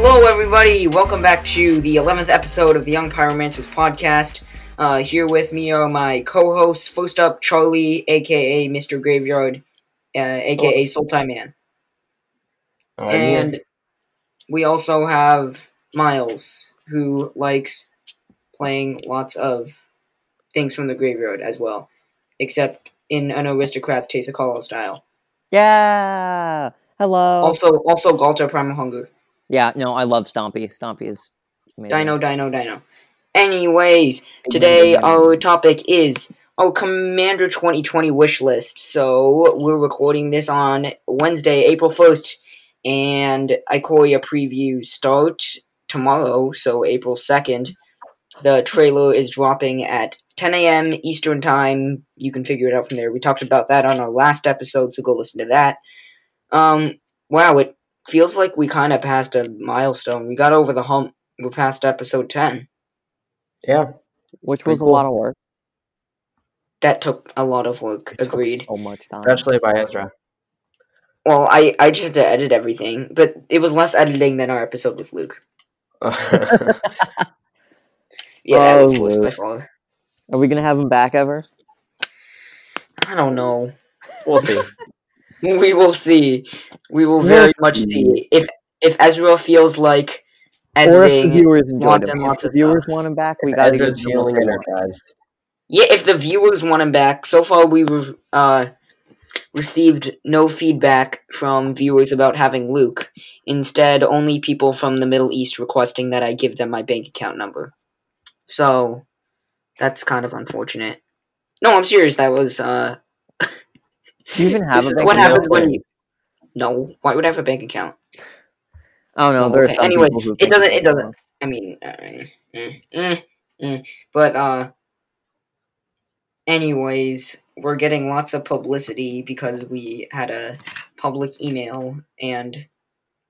Hello, everybody. Welcome back to the 11th episode of the Young Pyromancers podcast. Uh, here with me are my co-hosts. First up, Charlie, aka Mr. Graveyard, uh, aka Sultai Man, I'm and we also have Miles, who likes playing lots of things from the graveyard as well, except in an aristocrat's Taste of Hollow style. Yeah. Hello. Also, also Ghalta Primal Hunger. Yeah. No, I love Stompy. Stompy is amazing. Dino, dino, dino. Anyways, today our topic is our Commander 2020 wish list. So we're recording this on Wednesday, April 1st, and Ikoria previews start tomorrow, so April 2nd. The trailer is dropping at 10 a.m. Eastern Time. You can figure it out from there. We talked about that on our last episode, so go listen to that. Um, wow, it feels like we kind of passed a milestone. We got over the hump. We're past episode 10. Yeah, which was cool. a lot of work. That took a lot of work. It took Agreed. So much time. especially by Ezra. Well, I, I just had to edit everything, but it was less editing than our episode with Luke. Yeah, that was Oh, worse by far. Are we gonna have him back ever? I don't know. we'll see. We will see. We will We'll very much see. If if Ezra feels like Or if editing, viewers lots and lots if of viewers stuff. want him back, we Ezra's give him feeling energized. yeah, if the viewers want him back, so far we have uh received no feedback from viewers about having Luke. Instead, only people from the Middle East requesting that I give them my bank account number. So that's kind of unfortunate. No, I'm serious. That was uh. Do you even have this a bank what account? happens when you. No, why would I have a bank account? I don't know. Oh, there okay. are Anyways, it doesn't- it doesn't- I mean, uh, eh, eh, eh. but uh, anyways, we're getting lots of publicity because we had a public email, and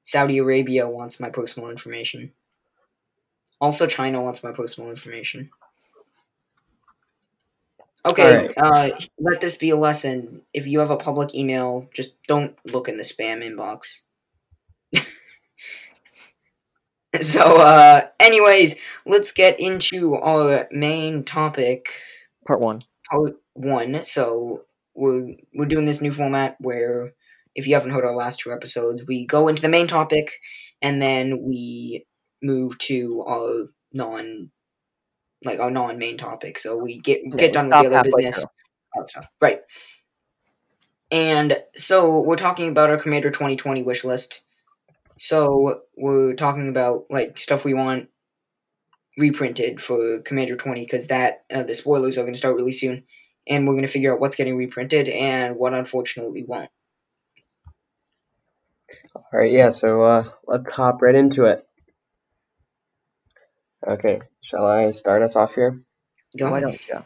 Saudi Arabia wants my personal information. Also, China wants my personal information. Okay, uh, let this be a lesson. If you have a public email, just don't look in the spam inbox. so, uh, anyways, let's get into our main topic, Part one. part one. So, we're we're doing this new format where, if you haven't heard our last two episodes, we go into the main topic, and then we move to our non, like our non-main topic. So we get Yeah, get done with the other business stuff. Right. And so we're talking about our Commander 2020 wish list. So we're talking about like stuff we want reprinted for Commander 20 because that uh, the spoilers are going to start really soon, and we're going to figure out what's getting reprinted and what unfortunately won't. All right, yeah. So uh, let's hop right into it. Okay, shall I start us off here? Go Why don't you?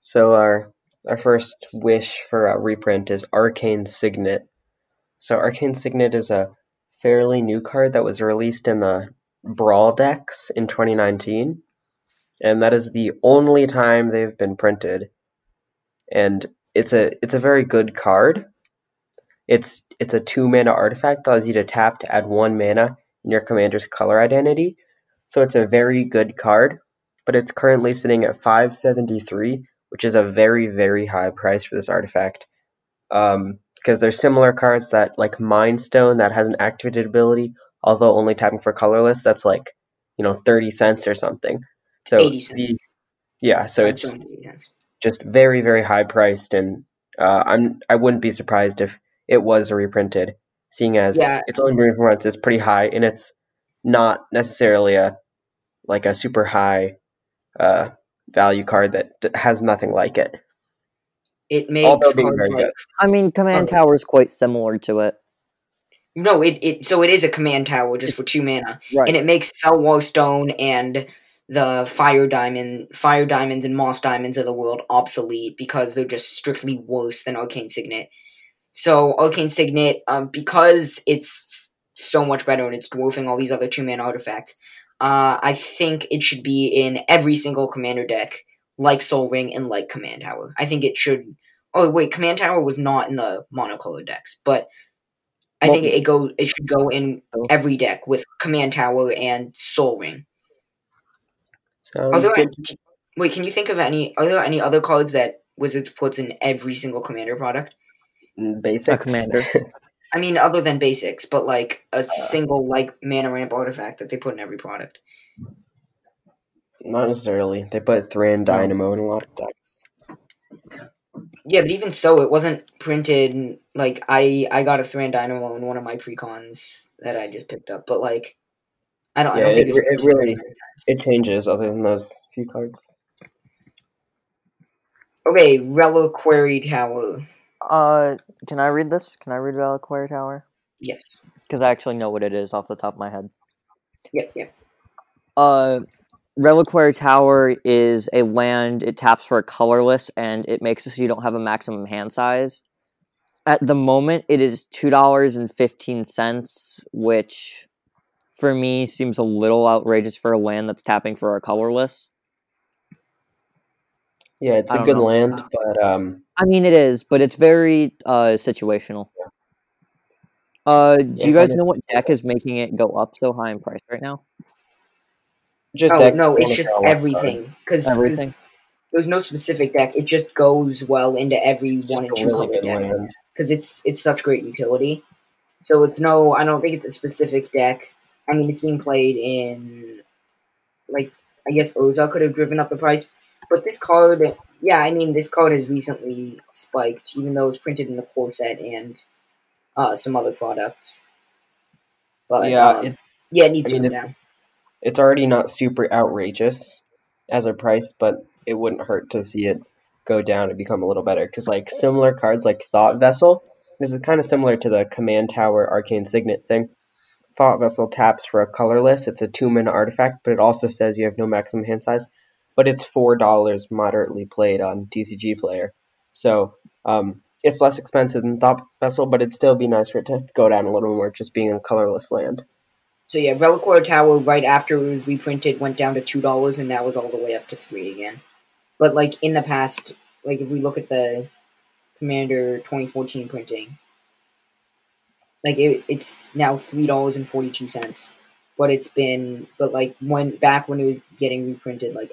So our our first wish for a reprint is Arcane Signet. So Arcane Signet is a fairly new card that was released in the Brawl decks in 2019, and that is the only time they've been printed. And it's a it's a very good card. It's it's a two mana artifact that allows you to tap to add one mana in your commander's color identity. So it's a very good card, but it's currently sitting at 573 which is a very very high price for this artifact. Um, because there's similar cards that like Mind Stone that has an activated ability, although only tapping for colorless. That's like you know 30 cents or something. So 80 cents. the yeah, so That's it's just very very high priced, and uh, I'm I wouldn't be surprised if it was reprinted, seeing as Yeah. it's only been once. It's pretty high, and it's not necessarily a like a super high uh, value card that d- has nothing like it. It makes cards like. I mean, Command Okay. Tower is quite similar to it. no, it, it so it is a command tower just for two mana. Right. and it makes Fellwar Stone and the Fire Diamond, Fire Diamonds, and Moss Diamonds of the world obsolete because they're just strictly worse than Arcane Signet. So Arcane Signet, um, because it's so much better and it's dwarfing all these other two man artifacts, uh, I think it should be in every single commander deck, like Sol Ring and like Command Tower. I think it should. Oh wait, Command Tower was not in the monocolored decks, but I Well- think it go it should go in Oh. every deck with Command Tower and Sol Ring. Sounds Are there any, wait, can you think of any? Are there any other cards that Wizards puts in every single Commander product? Mm, Basics. commander. I mean, other than basics, but like Uh. a single like mana ramp artifact that they put in every product. Not necessarily. They put Thran Dynamo in a lot of decks. Yeah, but even so, it wasn't printed. Like I, I got a Thran Dynamo in one of my precons that I just picked up, but like, I don't. I Yeah, don't think it it really- very many times. It changes other than those few cards. Okay, Reliquary Tower. Uh, can I read this? Can I read Reliquary Tower? Yes. Because I actually know what it is off the top of my head. Yep. Yep. Uh, Reliquary Tower is a land. It taps for a colorless, and it makes it so you don't have a maximum hand size. At the moment, it is two dollars and fifteen cents, which, for me, seems a little outrageous for a land that's tapping for a colorless. Yeah, it's I a good know. land, but um, I mean, it is, but it's very uh situational. Uh, do Yeah, you guys know what deck is making it go up so high in price right now? just Oh no, it's just draw one card. everything. Because Everything? there's no specific deck. It just goes well into every It's one and two really color deck. because it's it's such great utility. So it's no, I don't think it's a specific deck. I mean, it's being played in, like, I guess Oza could have driven up the price, but this card, yeah, I mean, this card has recently spiked, even though it's printed in the core set and uh, some other products. But yeah, um, it's yeah, it needs I to mean, go it- down. it's already not super outrageous as a price, but it wouldn't hurt to see it go down and become a little better. Because like similar cards like Thought Vessel, this is kind of similar to the Command Tower Arcane Signet thing. Thought Vessel taps for a colorless. It's a two mana artifact, but it also says you have no maximum hand size. But it's four dollars moderately played on TCG Player, so um, it's less expensive than Thought Vessel, but it'd still be nice for it to go down a little more, just being a colorless land. So yeah, Reliquary Tower right after it was reprinted went down to two dollars, and that was all the way up to three again. But like in the past, like if we look at the Commander 2014 printing, like it, it's now three dollars and forty two cents. But it's been, but like when back when it was getting reprinted, like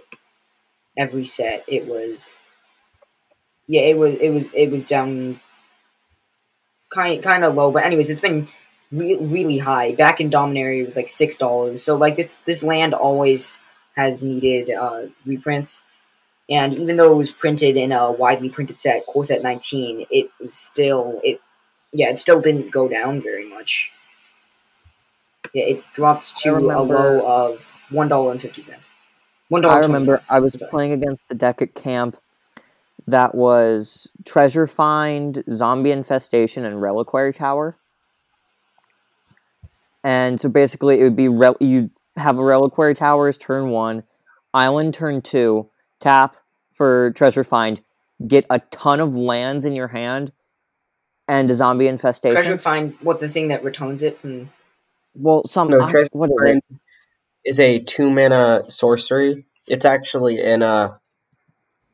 every set, it was, yeah, it was, it was, it was down, kind kind of low. But anyways, it's been re- really high. Back in Dominaria, it was like six dollars. So like this this land always has needed uh, reprints, and even though it was printed in a widely printed set, core set nineteen, it was still it yeah it still didn't go down very much. Yeah, it dropped to a low of one dollar and fifty cents. One I remember I was playing against a deck at camp that was Treasure Find, Zombie Infestation, and Reliquary Tower. And so basically, it would be rel- you have a Reliquary Tower as turn one, Island turn two, tap for Treasure Find, get a ton of lands in your hand, and a Zombie Infestation. treasure find what the thing that returns it from. well, some No, Treasure what is it? Is a two mana sorcery. It's actually in a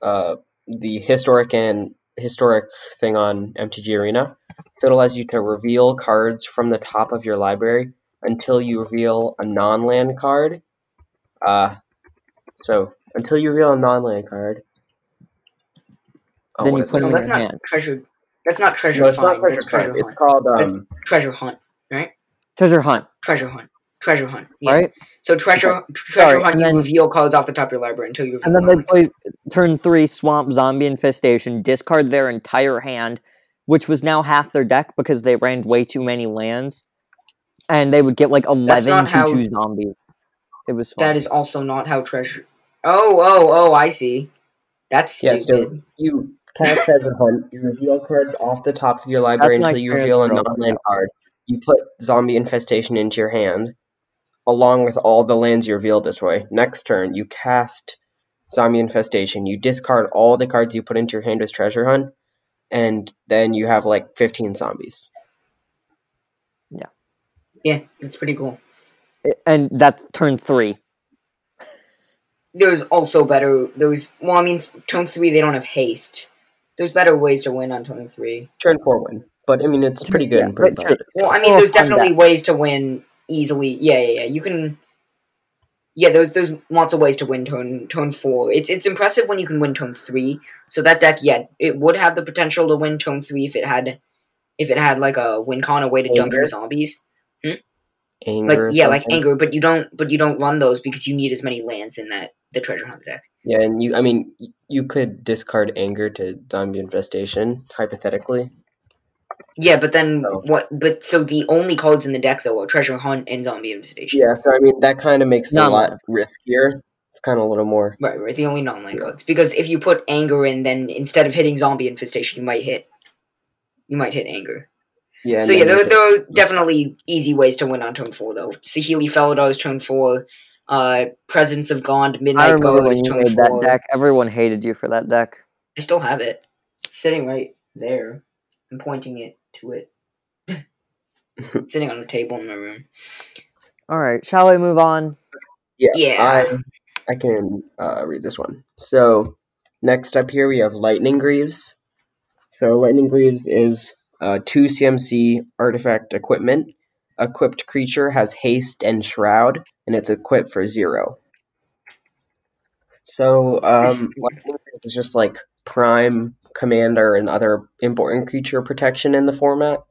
uh, the historic and historic thing on MTG Arena. So it allows you to reveal cards from the top of your library until you reveal a non-land card. Uh, so until you reveal a non-land card. Oh, Then you put it? it No, in that's your not hand. treasure. That's not treasure No, it's not treasure that's treasure find. It's called um. treasure hunt, right? Treasure Hunt, Treasure hunt. Treasure hunt. Yeah. right? So treasure treasure Sorry, hunt. and You then- reveal cards off the top of your library until you reveal. And then they play turn three Swamp Zombie Infestation, discard their entire hand, which was now half their deck because they ran way too many lands. And they would get like 11 not 2 zombies. It was fun. That is also not how treasure. Oh, oh, oh! I see. That's Yeah, so you cast treasure hunt. You reveal cards off the top of your library my until you reveal a non-land card. You put zombie infestation into your hand, along with all the lands you reveal this way. Next turn, you cast zombie infestation. You discard all the cards you put into your hand as treasure hunt, and then you have like 15 zombies. Yeah, Yeah, that's pretty cool. and that's turn three. There's also better. There's well, I mean, turn three they don't have haste. There's better ways to win on turn three. Turn four win. but I mean it's pretty good Yeah, and pretty but- Well, I mean, there's definitely ways to win easily. Yeah, yeah, yeah. You can. Yeah, there's there's lots of ways to win tone tone four. It's it's impressive when you can win tone three. So that deck, yeah, it would have the potential to win tone three if it had, if it had like a win con a way to dump your Anger? zombies. Hmm? Anger Like yeah, like anger, but you don't but you don't run those because you need as many lands in that the treasure hunt deck. Yeah, and you I mean you could discard anger to zombie infestation, hypothetically. Yeah, but then Oh. what? But so the only cards in the deck though are treasure hunt and zombie infestation. Yeah, so I mean that kind of makes it a lot riskier. It's kind of a little more. Right, right. The only non-land cards. Because if you put anger in, then instead of hitting zombie infestation, you might hit. You might hit anger. Yeah. so yeah, there, there are definitely easy ways to win on turn four though. Saheeli Felidar is turn four. Uh, Presence of Gond, I Midnight remember Guard when is you turn made that deck. Everyone hated you for that deck. I still have it. It's sitting right there. I'm pointing it to it. Sitting on the table in my room. All right, shall we move on? Yeah, Yeah. I I can uh, read this one. So next up here we have Lightning Greaves. So Lightning Greaves is uh, two CMC artifact equipment. Equipped creature has haste and shroud, and it's equipped for zero. So um, Lightning Greaves is just like prime commander and other important creature protection in the format,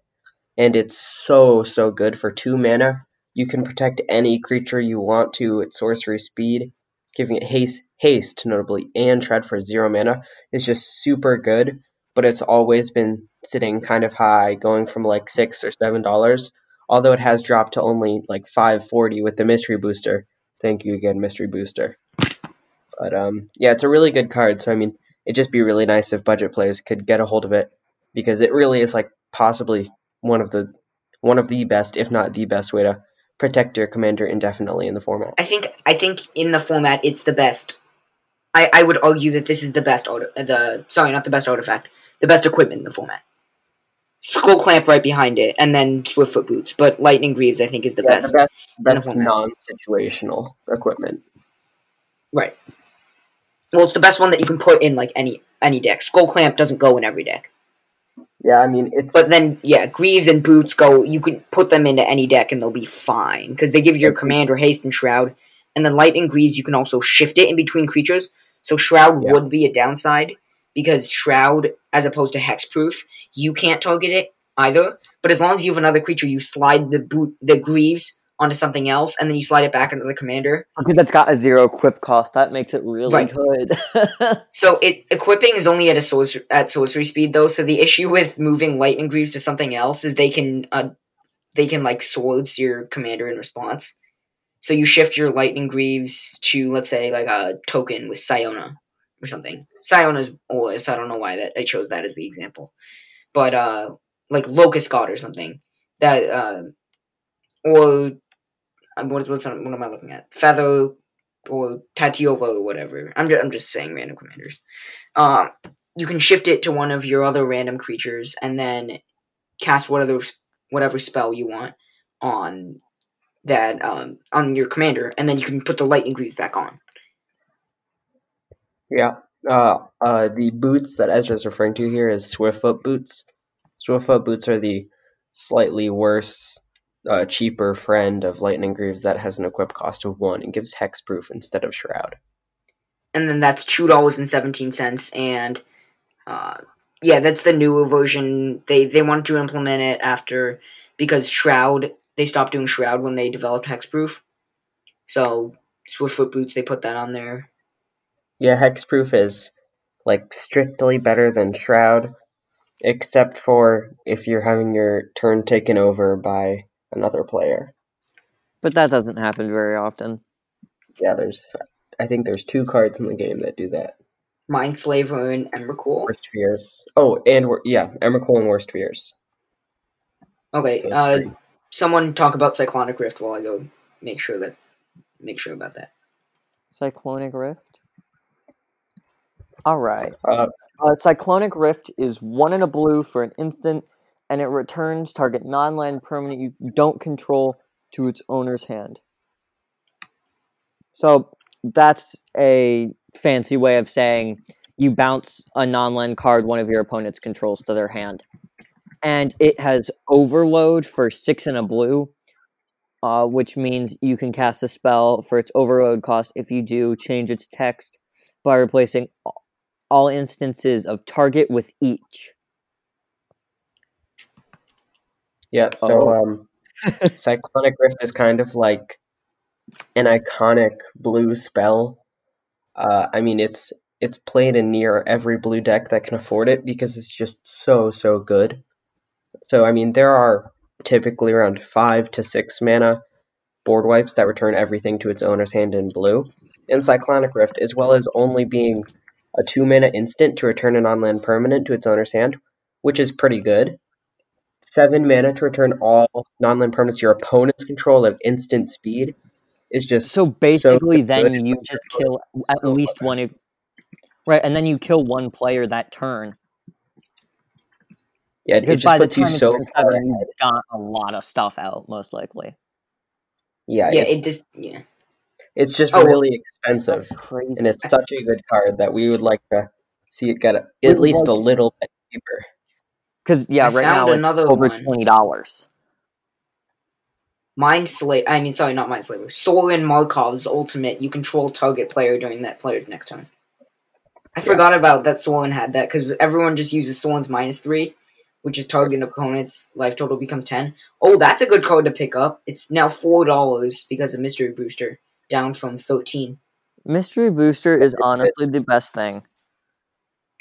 and it's so so good for two mana you can protect any creature you want to at sorcery speed, giving it haste, haste notably, and tread for zero mana is just super good. But it's always been sitting kind of high, going from like six or seven dollars. Although it has dropped to only like five forty with the mystery booster. Thank you again, mystery booster. But um, yeah, it's a really good card. So I mean, it'd just be really nice if budget players could get a hold of it because it really is like possibly one of the one of the best, if not the best, way to protect your commander indefinitely in the format. I think I think in the format it's the best. I, I would argue that this is the best art, the sorry not the best artifact, the best equipment in the format. Skull clamp right behind it, and then Swiftfoot boots. But Lightning Greaves I think is the Yeah, best. the best, best format. non-situational equipment. Right. Well, it's the best one that you can put in like any any deck. Skull clamp doesn't go in every deck, Yeah, I mean it's but then yeah, Greaves and boots go. You could put them into any deck and they'll be fine because they give your commander haste and shroud. And then Lightning Greaves, you can also shift it in between creatures. So Shroud Yeah. would be a downside because Shroud, as opposed to Hexproof, you can't target it either. But as long as you have another creature, you slide the boot the Greaves onto something else, and then you slide it back into the commander. Okay, that's got a zero equip cost. That makes it really Right. good. So it equipping is only at a sorcery, at sorcery speed though. So the issue with moving lightning greaves to something else is they can uh, they can like swords your commander in response. So you shift your lightning greaves to let's say like a token with Siona or something. Siona's OS. I don't know why that I chose that as the example, but uh like locust god or something that uh or what what's what am I looking at feather or Tatyova or whatever. I'm just, I'm just saying random commanders. Um, you can shift it to one of your other random creatures and then cast whatever whatever spell you want on that um, on your commander, and then you can put the lightning greaves back on. yeah. Uh, uh, the boots that Ezra's referring to here is Swiftfoot boots. Swiftfoot boots are the slightly worse, uh, cheaper friend of Lightning Greaves that has an equip cost of one and gives hexproof instead of shroud. and then that's two dollars and seventeen cents. And uh, yeah, that's the newer version. They they wanted to implement it after because Shroud they stopped doing Shroud when they developed Hexproof. So Swiftfoot boots they put that on there. Yeah, hexproof is like strictly better than shroud, except for if you're having your turn taken over by another player. but that doesn't happen very often. Yeah, there's I think there's two cards in the game that do that. Mindslaver and Emrakul. Worst fears. Oh, and yeah, Emrakul and worst fears. Okay, So uh, three. someone talk about Cyclonic Rift while I go make sure that make sure about that. Cyclonic Rift. All right. Uh, Uh, Cyclonic Rift is one in a blue for an instant, and it returns target non-land permanent you don't control to its owner's hand. So that's a fancy way of saying you bounce a non-land card one of your opponent's controls to their hand. and it has overload for six and a blue, uh, which means you can cast a spell for its overload cost. If you do, change its text by replacing all instances of target with each. Yeah, so Oh. um, Cyclonic Rift is kind of like an iconic blue spell. Uh, I mean, it's it's played in near every blue deck that can afford it because it's just so so good. So I mean, there are typically around five to six mana board wipes that return everything to its owner's hand in blue. In Cyclonic Rift, as well as only being a two mana instant to return an on-land permanent to its owner's hand, which is pretty good seven mana to return all non-land permanents your opponent's control of instant speed is just So basically, good then you just kill at so least one of right, and then you kill one player that turn. yeah, it Because just by the puts you time it's so turn far seven, ahead. you've got a lot of stuff out, most likely. Yeah, yeah, it just yeah. it's just Oh. really expensive, Crazy. and it's such a good card that we would like to see it get a, at least a little bit cheaper. Because yeah, I right now another it's over one. twenty dollars. Mind Slave. I mean, sorry, not Mind Slaver. Sorin Markov's ultimate. You control target player during that player's next turn. I forgot about that. Sorin had that because everyone just uses Sorin's minus three, which is target opponent's life total becomes ten. Oh, that's a good card to pick up. It's now four dollars because of Mystery Booster, down from thirteen. Mystery Booster is honestly the best thing.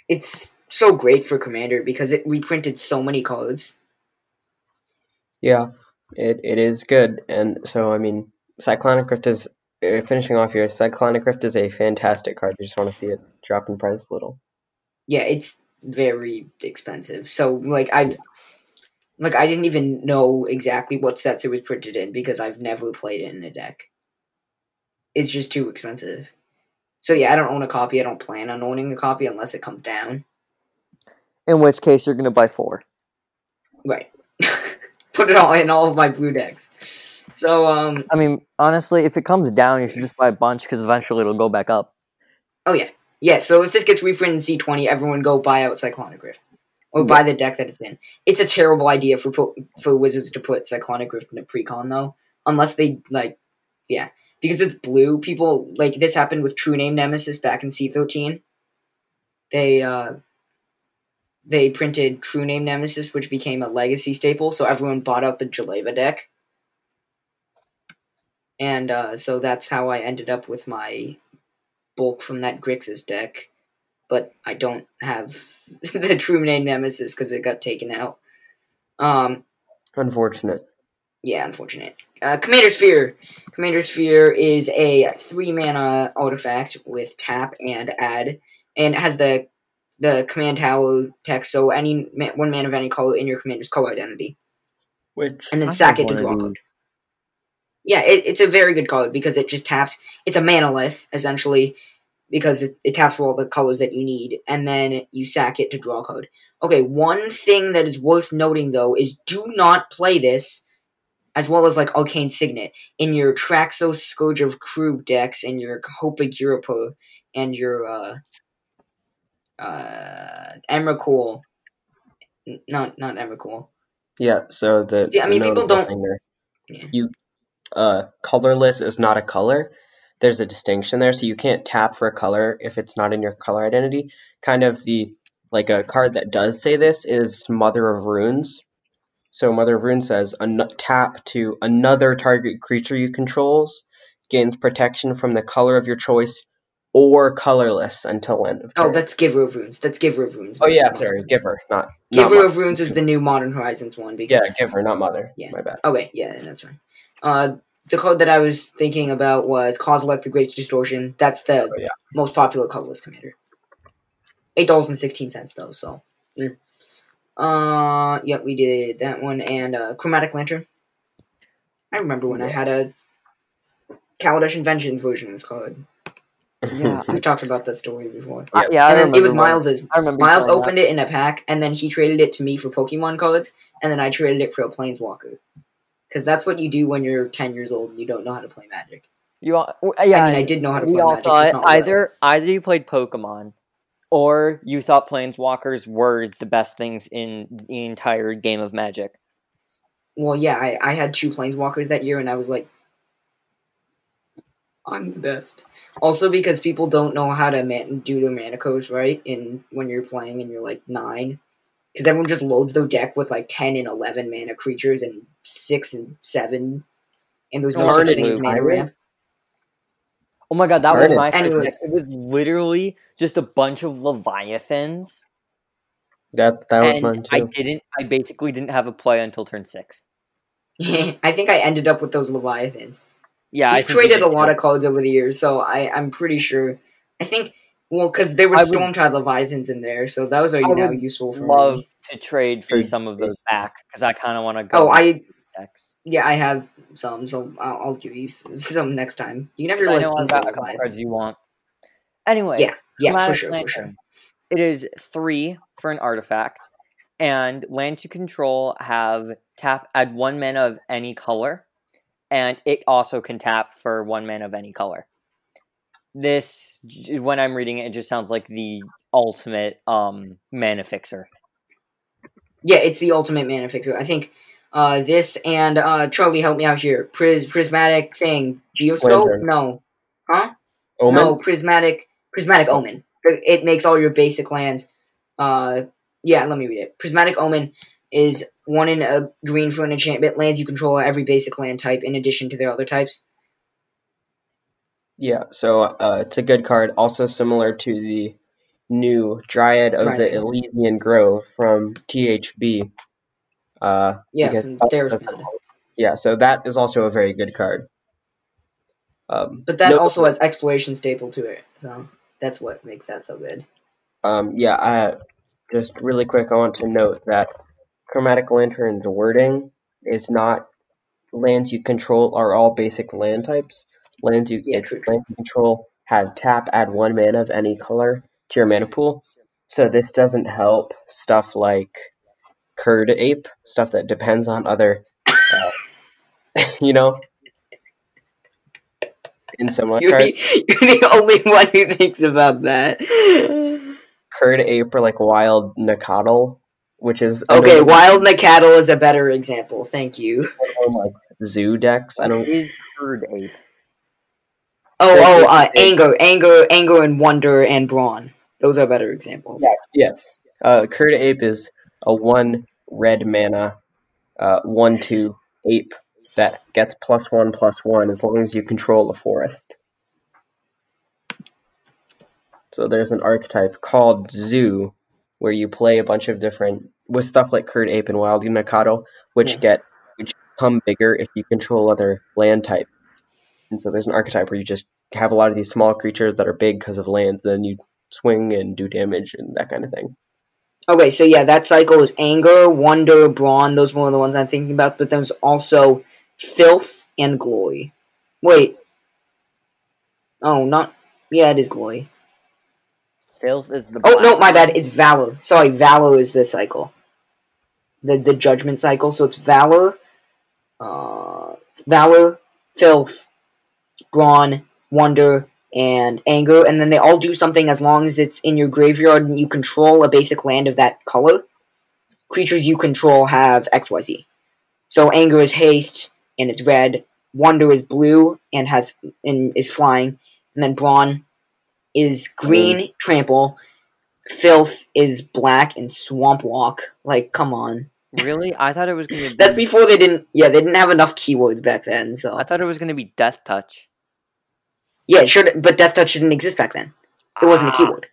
It's so great for Commander because it reprinted so many cards. Yeah, it, it is good, and so I mean, Cyclonic Rift is uh, finishing off here. Cyclonic Rift is a fantastic card. You just want to see it drop in price a little. yeah, it's very expensive. So like I've like I didn't even know exactly what sets it was printed in because I've never played it in a deck. It's just too expensive. So yeah, I don't own a copy. I don't plan on owning a copy unless it comes down. In which case, you're gonna buy four. Right. Put it all in all of my blue decks. So um I mean, honestly, if it comes down, you should just buy a bunch because eventually it'll go back up. oh yeah. Yeah, so if this gets reprinted in C twenty, everyone go buy out Cyclonic Rift. Or buy the deck that it's in. It's a terrible idea for po- for wizards to put Cyclonic Rift in a precon though, unless they like, yeah, because it's blue. People like this happened with True Name Nemesis back in C thirteen. They uh, they printed True Name Nemesis, which became a legacy staple, so everyone bought out the Jeleva deck, and uh, so that's how I ended up with my bulk from that Grixis deck. But I don't have the True Name Nemesis because it got taken out. Um, Unfortunate. yeah, unfortunate. Uh, Commander Sphere. Commander Sphere is a three mana artifact with tap and add, and it has the the command tower text. So any ma- one man of any color in your commander's color identity, Which and then I sack it to draw code. Yeah, it, it's a very good card because it just taps. It's a Manalith essentially because it, it taps for all the colors that you need, and then you sack it to draw code. Okay, one thing that is worth noting though is do not play this, as well as like Arcane Signet, in your Traxos Scourge of Kroog decks and your Hope of Ghirapur and your uh uh Emrakul. Not not Emrakul. Yeah, so the Yeah, I mean, people don't- Yeah. you uh colorless is not a color. There's a distinction there, so you can't tap for a color if it's not in your color identity. Kind of the like a card that does say this is Mother of Runes. So Mother of Runes says an- tap to another target creature you controls gains protection from the color of your choice or colorless until end of turn. Oh, that's Giver of Runes. That's Giver of Runes. oh yeah, sorry, Giver, not not Giver Mother. of Runes is the new Modern Horizons one yeah, because Giver, not Mother. Yeah. my bad. Okay, yeah, that's fine. Uh, the code that I was thinking about was Kozilek the Great Distortion. That's the Oh, yeah. most popular colorless commander. Eight dollars and sixteen cents though, so. mm. Uh, yep, we did that one and uh, Chromatic Lantern. I remember when I had a Kaladesh Invention version of this card. Yeah, We've talked about that story before. I, Yeah. yeah, I and then remember it was Miles's. I remember Miles playing that. opened it in a pack, and then he traded it to me for Pokemon cards, and then I traded it for a Planeswalker. Because that's what you do when you're 10 years old and you don't know how to play Magic. You all, yeah, I mean, I did know how to we play all Magic. just thought not well. either either you played Pokemon or you thought planeswalkers were the best things in the entire game of Magic. Well, yeah, I, I had two planeswalkers that year, and I was like, I'm the best. Also, because people don't know how to man- do their mana codes right in when you're playing and you're like nine, because everyone just loads their deck with like ten and eleven mana creatures and six and seven, and there's no such Carnage thing as mana ramp. Oh my god, that was Burn it. my first It was literally just a bunch of Leviathans. That that was and mine I didn't I basically didn't have a play until turn six. I think I ended up with those leviathans. Yeah, I We've think traded a lot of cards over the years, so I I'm pretty sure. I think well, because there were I would- Stormtide Leviathans in there, so those are you know would useful for love me. to trade for some of those back because I kind of want to go. Oh, I decks. yeah, I have some, so I'll, I'll give you some next time. You can have 'Cause your I know I've got a couple cards you want. Anyways, Yeah, yeah, for sure, for sure. It is three for an artifact, and lands you control have tap add one mana of any color, and it also can tap for one mana of any color. This, when I'm reading it, it just sounds like the ultimate um, mana fixer. Yeah, it's the ultimate mana fixer. I think uh, this and uh, Charlie help me out here. Pris prismatic thing, geoscope? Lantern. No, huh? Omen. No, prismatic prismatic omen. It makes all your basic lands. Uh, yeah, let me read it. Prismatic omen is one in a green for an enchantment. Lands you control are every basic land type in addition to their other types. Yeah, so uh, it's a good card. Also similar to the new Dryad of the Dryad. Ilysian Grove from THB. Uh, Yeah, because from that's- There's that's- yeah, so that is also a very good card. Um, But that no- also has exploration staple to it, so that's what makes that so good. Um, yeah, I, just really quick, I want to note that Chromatic Lantern's wording is not lands you control are all basic land types. Lands you Yeah, it's true, true. lands you control have tap add one mana of any color to your mana pool. So this doesn't help stuff like Kird Ape, stuff that depends on other, uh, you know, in similar You're cards. you're the only one who thinks about that. Kird Ape or like Wild Nacatl, which is Okay, another- Wild Nacatl is a better example. Thank you. like zoo decks. I don't. Is Bird Ape. Oh, Thank oh, you. uh, anger, anger, anger, and wonder and brawn. Those are better examples. Yes. Uh, Kird Ape is a one red mana, uh, one two ape that gets plus one plus one as long as you control a forest. So there's an archetype called Zoo, where you play a bunch of different with stuff like Kird Ape and Wild Unikado, which Yeah. get which become bigger if you control other land type. And so there's an archetype where you just have a lot of these small creatures that are big because of lands, then you swing and do damage and that kind of thing. Okay, so yeah, that cycle is anger, wonder, brawn. Those are one of the ones I'm thinking about. But there's also filth and glory. Wait. Oh, not. Yeah, it is glory. Filth is the. Oh no, my bad. It's valor. Sorry, valor is the cycle. The the judgment cycle. So it's valor, uh, valor, filth, brawn, wonder, and anger, and then they all do something as long as it's in your graveyard and you control a basic land of that color. Creatures you control have X Y Z. So anger is haste and it's red. Wonder is blue and has and is flying, and then brawn is green trample. Filth is black and swamp walk. Like, come on. Really? I thought it was gonna be. That's before they didn't. Yeah, they didn't have enough keywords back then. So I thought it was gonna be Death Touch. yeah, sure. But Death Touch didn't exist back then. It wasn't a Ah, keyword.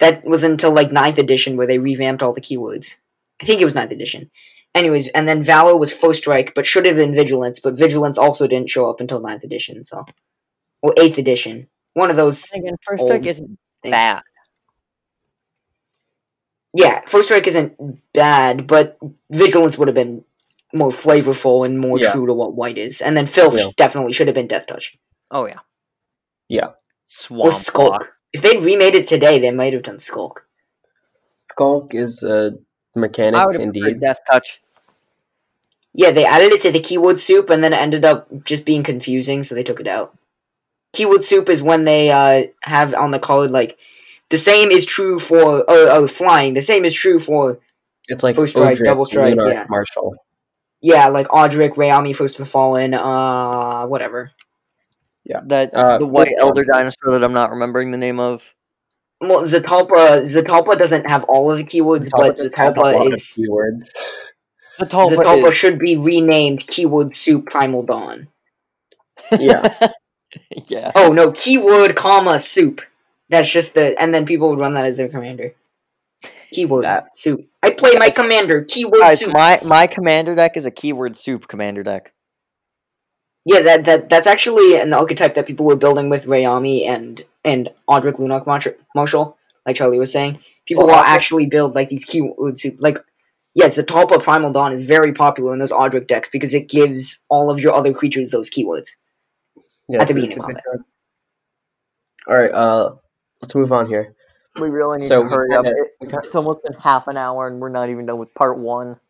That was until like 9th edition where they revamped all the keywords. I think it was 9th edition. Anyways, and then Valor was First Strike, but should have been Vigilance, but Vigilance also didn't show up until 9th edition, so. Or 8th edition. One of those. And again, First Strike isn't things. bad. Yeah, First Strike isn't bad, but Vigilance would have been more flavorful and more Yeah. true to what White is. And then Filth Yeah. definitely should have been Death Touch. Oh yeah. Yeah. Swamp Or Skulk. Walk. If they'd remade it today, they might have done Skulk. Skulk is a mechanic I would have indeed. Death Touch. Yeah, they added it to the keyword soup, and then it ended up just being confusing, so they took it out. Keyword soup is when they uh, have on the card like The same is true for oh, oh flying. The same is true for It's like First strike, Odric, double strike, Lunar, yeah. Marshall. yeah, like Odric, Rayami, First of the Fallen, uh, whatever. Yeah, that Uh, the white Pokemon. elder dinosaur that I'm not remembering the name of. Well, Zetalpa Zetalpa doesn't have all of the keywords, but just has Zetalpa is keywords. Zetalpa Zetalpa should be renamed Keyword Soup Primal Dawn. Yeah. yeah. Oh no, keyword comma soup. That's just the and then people would run that as their commander. Keyword That- soup. I play my commander. Keyword Guys, soup. my my commander deck is a keyword soup commander deck. Yeah, that, that that's actually an archetype that people were building with Rayami and and Odric Lunarch Mar- Marshall, like Charlie was saying. People Well, will actually build like these keyword soup. Like, yes, Zetalpa Primal Dawn is very popular in those Odric decks because it gives all of your other creatures those keywords. Yeah, At the so beginning of it. card. All right, uh, let's move on here. We really need So to hurry up. kinda- It- kinda- it's almost been half an hour and we're not even done with part one.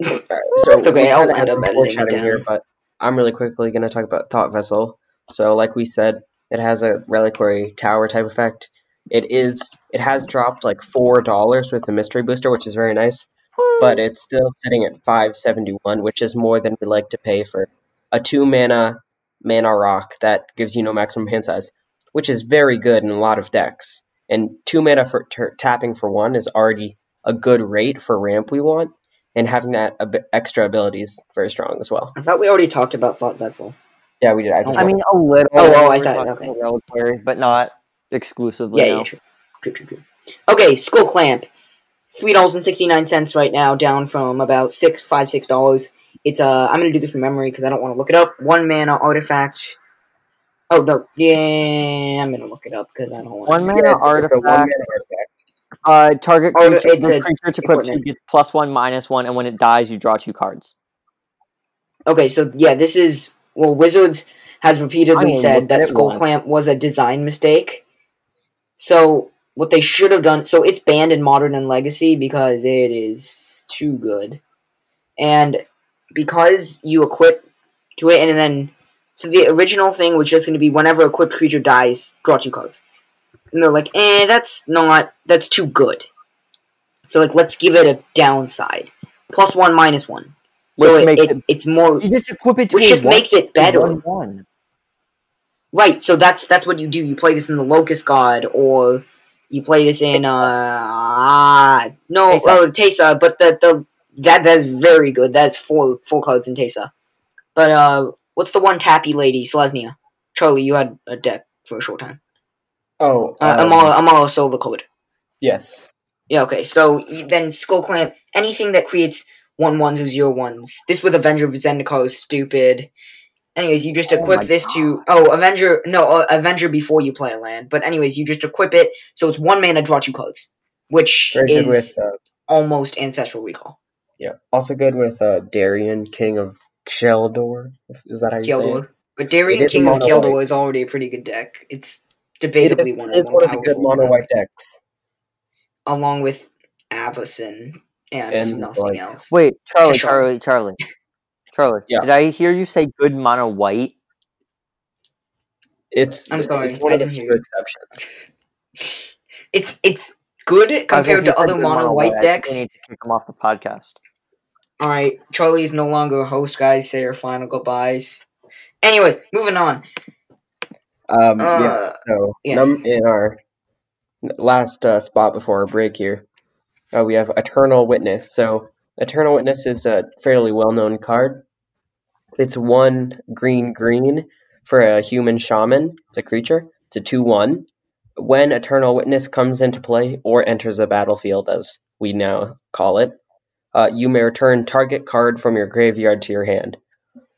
All right, It's okay, I'll kinda end had up some editing it foreshadowing here, but I'm really quickly going to talk about Thought Vessel. So, like we said, it has a reliquary tower type effect. It is. It has dropped like four dollars with the mystery booster, which is very nice. But it's still sitting at five seventy one, which is more than we like to pay for a two mana mana rock that gives you no maximum hand size, which is very good in a lot of decks. And two mana for ter- tapping for one is already a good rate for ramp we want, and having that a bit extra ability is very strong as well. I thought we already talked about Thought Vessel. Yeah, we did. I, just I mean, a little. Oh, oh, I thought- talking okay. about reliquary, but not exclusively. Yeah, no. yeah, true. True, true, true. Okay, Skull Clamp. Three dollars and sixty nine cents right now, down from about six, five, six dollars. It's uh, I'm gonna do this from memory because I don't want to look it up. One mana artifact. Oh no, yeah, I'm gonna look it up because I don't want. One mana Yeah, it's- it's a artifact. one-mana. Uh, target Oh, creature, it's the a creature it's equipped to equipment. gets plus one, minus one, and when it dies, you draw two cards. Okay, so yeah, this is well, Wizards has repeatedly only said looked at that it Skull once. Clamp was a design mistake. So what they should have done, so it's banned in Modern and Legacy because it is too good, and because you equip to it, and then so the original thing was just going to be whenever a equipped creature dies, draw two cards, and they're like, eh, that's not that's too good. So like, let's give it a downside, plus one, minus one. So it, it, it- it's more You just equip it to which just one- makes it better. One, one. Right, so that's that's what you do. You play this in the Locust God, or you play this in uh ah, no oh Teysa, but the the that that's very good. That's four four cards in Teysa. But uh, what's the one tappy lady Selesnya? Charlie, you had a deck for a short time. Oh, Uh, um, Emmara Emmara Solar Code. yes. Yeah, okay. So then Skull Clamp, anything that creates one ones or zero ones. This with Avenger of Zendikar is stupid. Anyways, you just Oh equip this to oh Avenger no uh, Avenger before you play a land. But anyways, you just equip it so it's one mana draw two cards, which Very is with uh, almost ancestral recall. Yeah. Also good with uh, Darien, King of Sheldor. Is that how you say it? Kjeldor. But Darien It is King of mono Kjeldor white. is already a pretty good deck. It's debatably is, one, it is of, one of the good mono white decks. along with Avacyn and, And, nothing like- else. Wait, Charlie, Kishon. Charlie, Charlie, Charlie. Yeah. Did I hear you say good mono white? It's I'm sorry, it's one I of the few exceptions. It's it's good I was like, compared to said other good mono white I think decks. We need to kick him off the podcast. All right, Charlie is no longer a host, guys. Say your final goodbyes. Anyways, moving on. Um, yeah. Uh, So yeah. num- in our last uh, spot before our break here, uh, we have Eternal Witness. So Eternal Witness is a fairly well-known card. It's one green green for a human shaman. It's a creature. It's a two-one. When Eternal Witness comes into play or enters the battlefield, as we now call it, uh, you may return target card from your graveyard to your hand.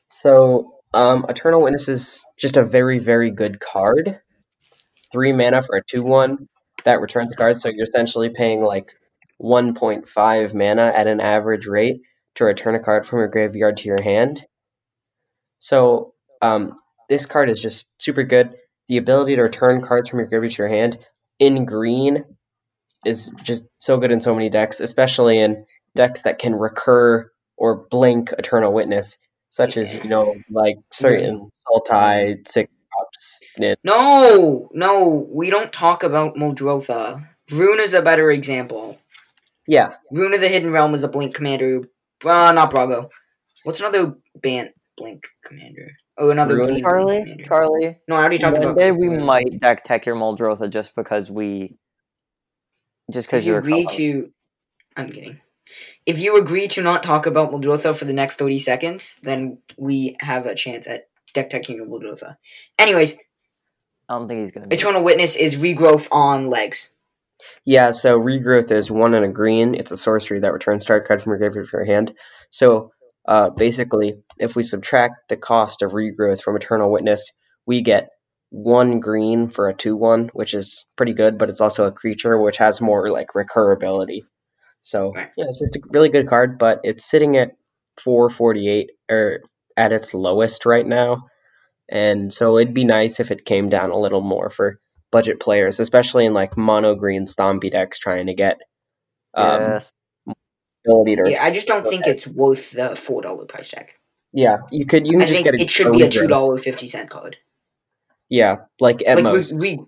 So um, Eternal Witness is just a very, very good card. Three mana for a 2 1 that returns cards, so you're essentially paying like 1.5 mana at an average rate to return a card from your graveyard to your hand. So um, this card is just super good. The ability to return cards from your graveyard to your hand in green is just so good in so many decks, especially in decks that can recur or blink Eternal Witness such as you know like certain Sultai, Six Snit. No, no, we don't talk about Muldrotha. Roon is a better example. Yeah, Roon of the Hidden Realm is a Blink commander. Uh, not Brago. What's another Bant Blink commander? Oh, another Roon? Charlie, commander. Charlie. No, I already talked One about. day we commander. might deck tech your Muldrotha just because we, just because you you're. agree to, I'm kidding. If you agree to not talk about Muldrotha for the next 30 seconds, then we have a chance at deck teching your Muldrotha. Anyways, I don't think he's gonna. Be. Eternal Witness is regrowth on legs. yeah. So regrowth is one and a green. It's a sorcery that returns target card from your graveyard to your hand. So uh, basically, if we subtract the cost of regrowth from Eternal Witness, we get one green for a two-one, which is pretty good. But it's also a creature which has more like recurability. So Right. yeah, it's just a really good card. But it's sitting at 448 or at its lowest right now. And so it'd be nice if it came down a little more for budget players, especially in like mono green stompy decks trying to get um, yes. ability to. Yeah, I just don't think it's worth the four dollar price tag. Yeah, you could. You can I just think get a, it should be a two dollar fifty cent card. Yeah, like at Like re, re,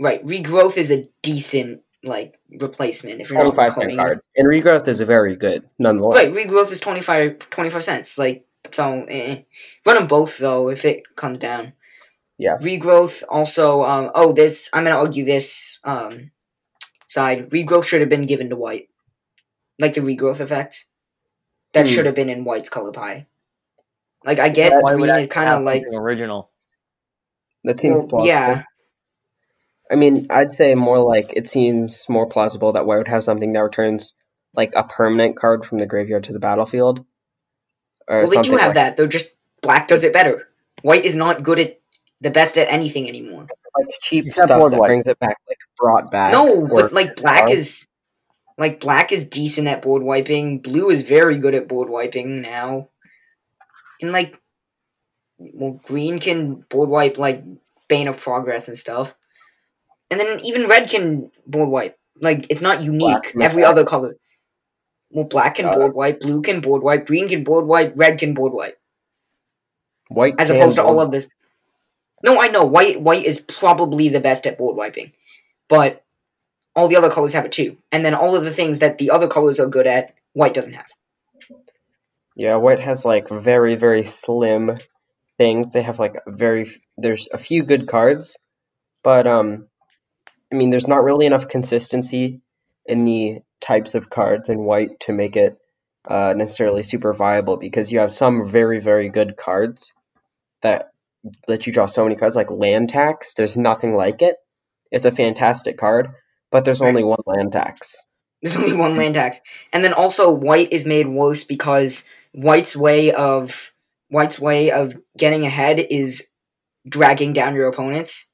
right, regrowth is a decent like replacement if you're twenty not five cent calling card, and regrowth is a very good nonetheless. Right, regrowth is 25, 25 cents. Like so, eh. run them both though if it comes down. Yeah. Regrowth also. Um. Oh, this I'm gonna argue this um side. Regrowth should have been given to white, like the regrowth effect. That Hmm. should have been in white's color pie. Like I get Why would green I is kind of like original. That seems well, yeah. I mean, I'd say more like it seems more plausible that White would have something that returns like a permanent card from the graveyard to the battlefield. Or Well, they do have like, that. They're just black does it better. White is not good at the best at anything anymore. like cheap Except stuff board that white. brings it back, like brought back. No, but like black or- is like black is decent at board wiping. Blue is very good at board wiping now. And like well green can board wipe like Bane of Progress and stuff. And then even red can board wipe. Like it's not unique. can Every black. other color. Well black can Uh, board wipe, blue can board wipe, green can board wipe, red can board wipe. white As opposed to all of this. No, I know, white white is probably the best at board wiping. But all the other colors have it too. And then all of the things that the other colors are good at, white doesn't have. Yeah, white has like very very slim things. They have like very there's a few good cards, but um, I mean there's not really enough consistency in the types of cards in white to make it uh, necessarily super viable because you have some very very good cards that let you draw so many cards like land tax. There's nothing like it. It's a fantastic card, but there's only one land tax. There's only one land tax. And then also white is made worse because white's way of white's way of getting ahead is dragging down your opponents.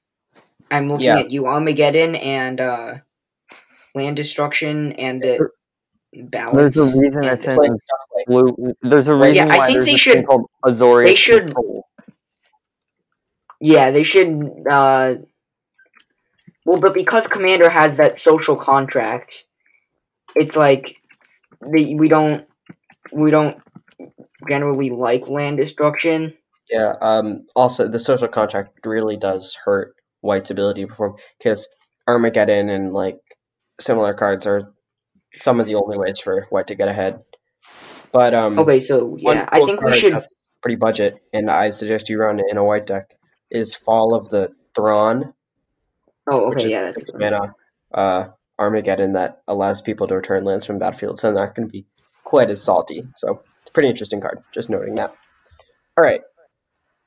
I'm looking Yeah. at you Armageddon and uh land destruction and uh, balance. There's a reason and- it's in Playing stuff like blue. There's a reason yeah, I think they should- thing Azorius. they should- Control. Yeah, they should. Uh, well, but because Commander has that social contract, it's like the, we don't we don't generally like land destruction. Yeah. Um. Also, the social contract really does hurt White's ability to perform because Armageddon and like similar cards are some of the only ways for White to get ahead. But um. Okay, so yeah, I think we should. pretty budget, and I suggest you run it in a White deck. Is Fall of the Thran, Oh, okay, yeah, that's mana uh Armageddon that allows people to return lands from battlefield. So not going to be quite as salty. So it's a pretty interesting card. Just noting that. All right.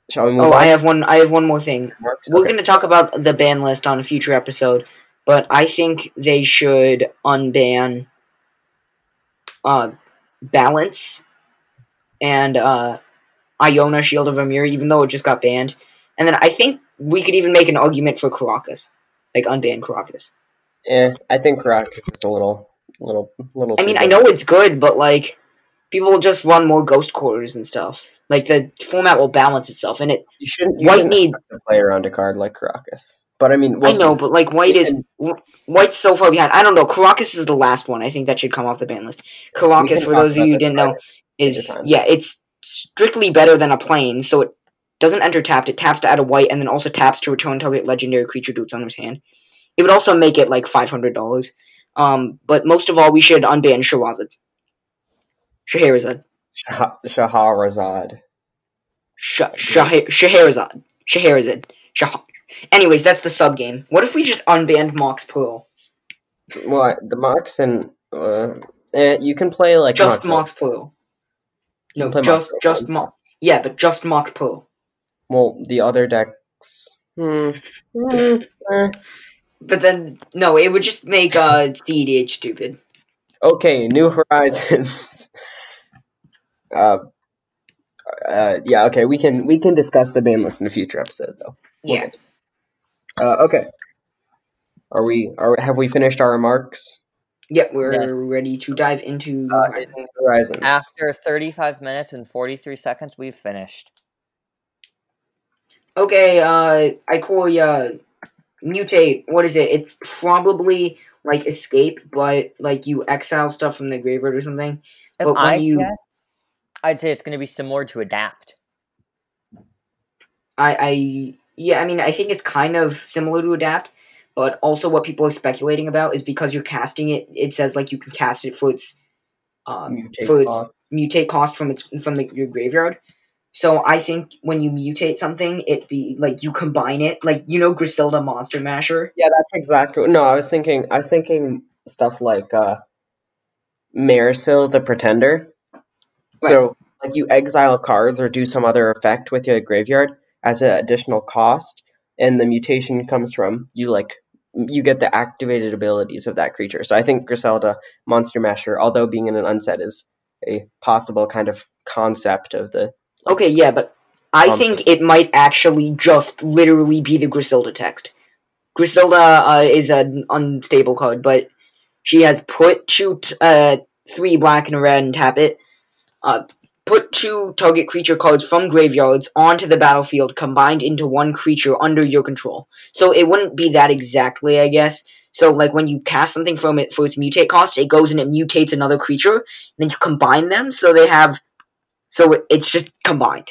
Shall we move Oh, on? I have one. I have one more thing. Marks? We're Okay. going to talk about the ban list on a future episode, but I think they should unban uh, balance and uh, Iona Shield of Emeria, even though it just got banned. And then I think we could even make an argument for Karakas, like unban Karakas. Eh, I think Rock is a little, little, little. I mean, I know it's good, but like people just run more ghost quarters and stuff. Like the format will balance itself, and it you shouldn't. You White shouldn't need- to play around a card like Karakas. But I mean, I know, but like white is white's so far behind. I don't know. Karakas is the last one. I think that should come off the ban list. Karakas, for those of you who didn't know, is yeah, it's strictly better than a plane. So it doesn't enter tapped. It taps to add a white, and then also taps to return target legendary creature to its owner's hand. It would also make it like five hundred dollars. Um, but most of all, we should unban Shahrazad. Scheherazade. Shah- Shahrazad. Shah- Shah- Scheherazade. Scheherazade. Shah- Anyways, that's the sub game. What if we just unbanned Mox Pearl? What the Mox and uh, eh, you can play like Just Mox- Mox Pearl. No, just Mox just. Mox. Yeah, but just Mox Pearl. Well, the other decks. Hmm. hmm, eh. But then no, it would just make uh CEDH stupid. Okay, New Horizons. uh, uh, yeah. Okay, we can we can discuss the ban list in a future episode though. We'll Yeah. Uh, okay. Are we? Are have we finished our remarks? Yep, we're Yes. ready to dive into. Uh, in Horizons. After 35 minutes and 43 seconds, we've finished. Okay, uh, I call ya mutate. What is it? It's probably like escape, but like you exile stuff from the graveyard or something. If But when I you- guess, I'd say it's going to be similar to adapt. I, I, yeah, I mean, I think it's kind of similar to adapt, but also what people are speculating about is because you're casting it. It says like you can cast it for its, um, Mutate for its cost. mutate cost from its from the, your graveyard. So I think when you mutate something, it be like you combine it, like you know Grusilda Monster Masher. Yeah, that's exactly. No, I was thinking. I was thinking stuff like uh, Mairsil the Pretender. So, like, you exile cards or do some other effect with your graveyard as an additional cost, and the mutation comes from you like you get the activated abilities of that creature. So I think Grusilda Monster Masher, although being in an unset, is a possible kind of concept of the. Okay, yeah, but I Um, think it might actually just literally be the Grusilda text. Grusilda uh, is an unstable card, but she has put two, t- uh, three black and a red and tap it. Uh, put two target creature cards from graveyards onto the battlefield combined into one creature under your control. So it wouldn't be that exactly, I guess. So like when you cast something from it for its mutate cost, it goes and it mutates another creature, and then you combine them so they have so it's just combined.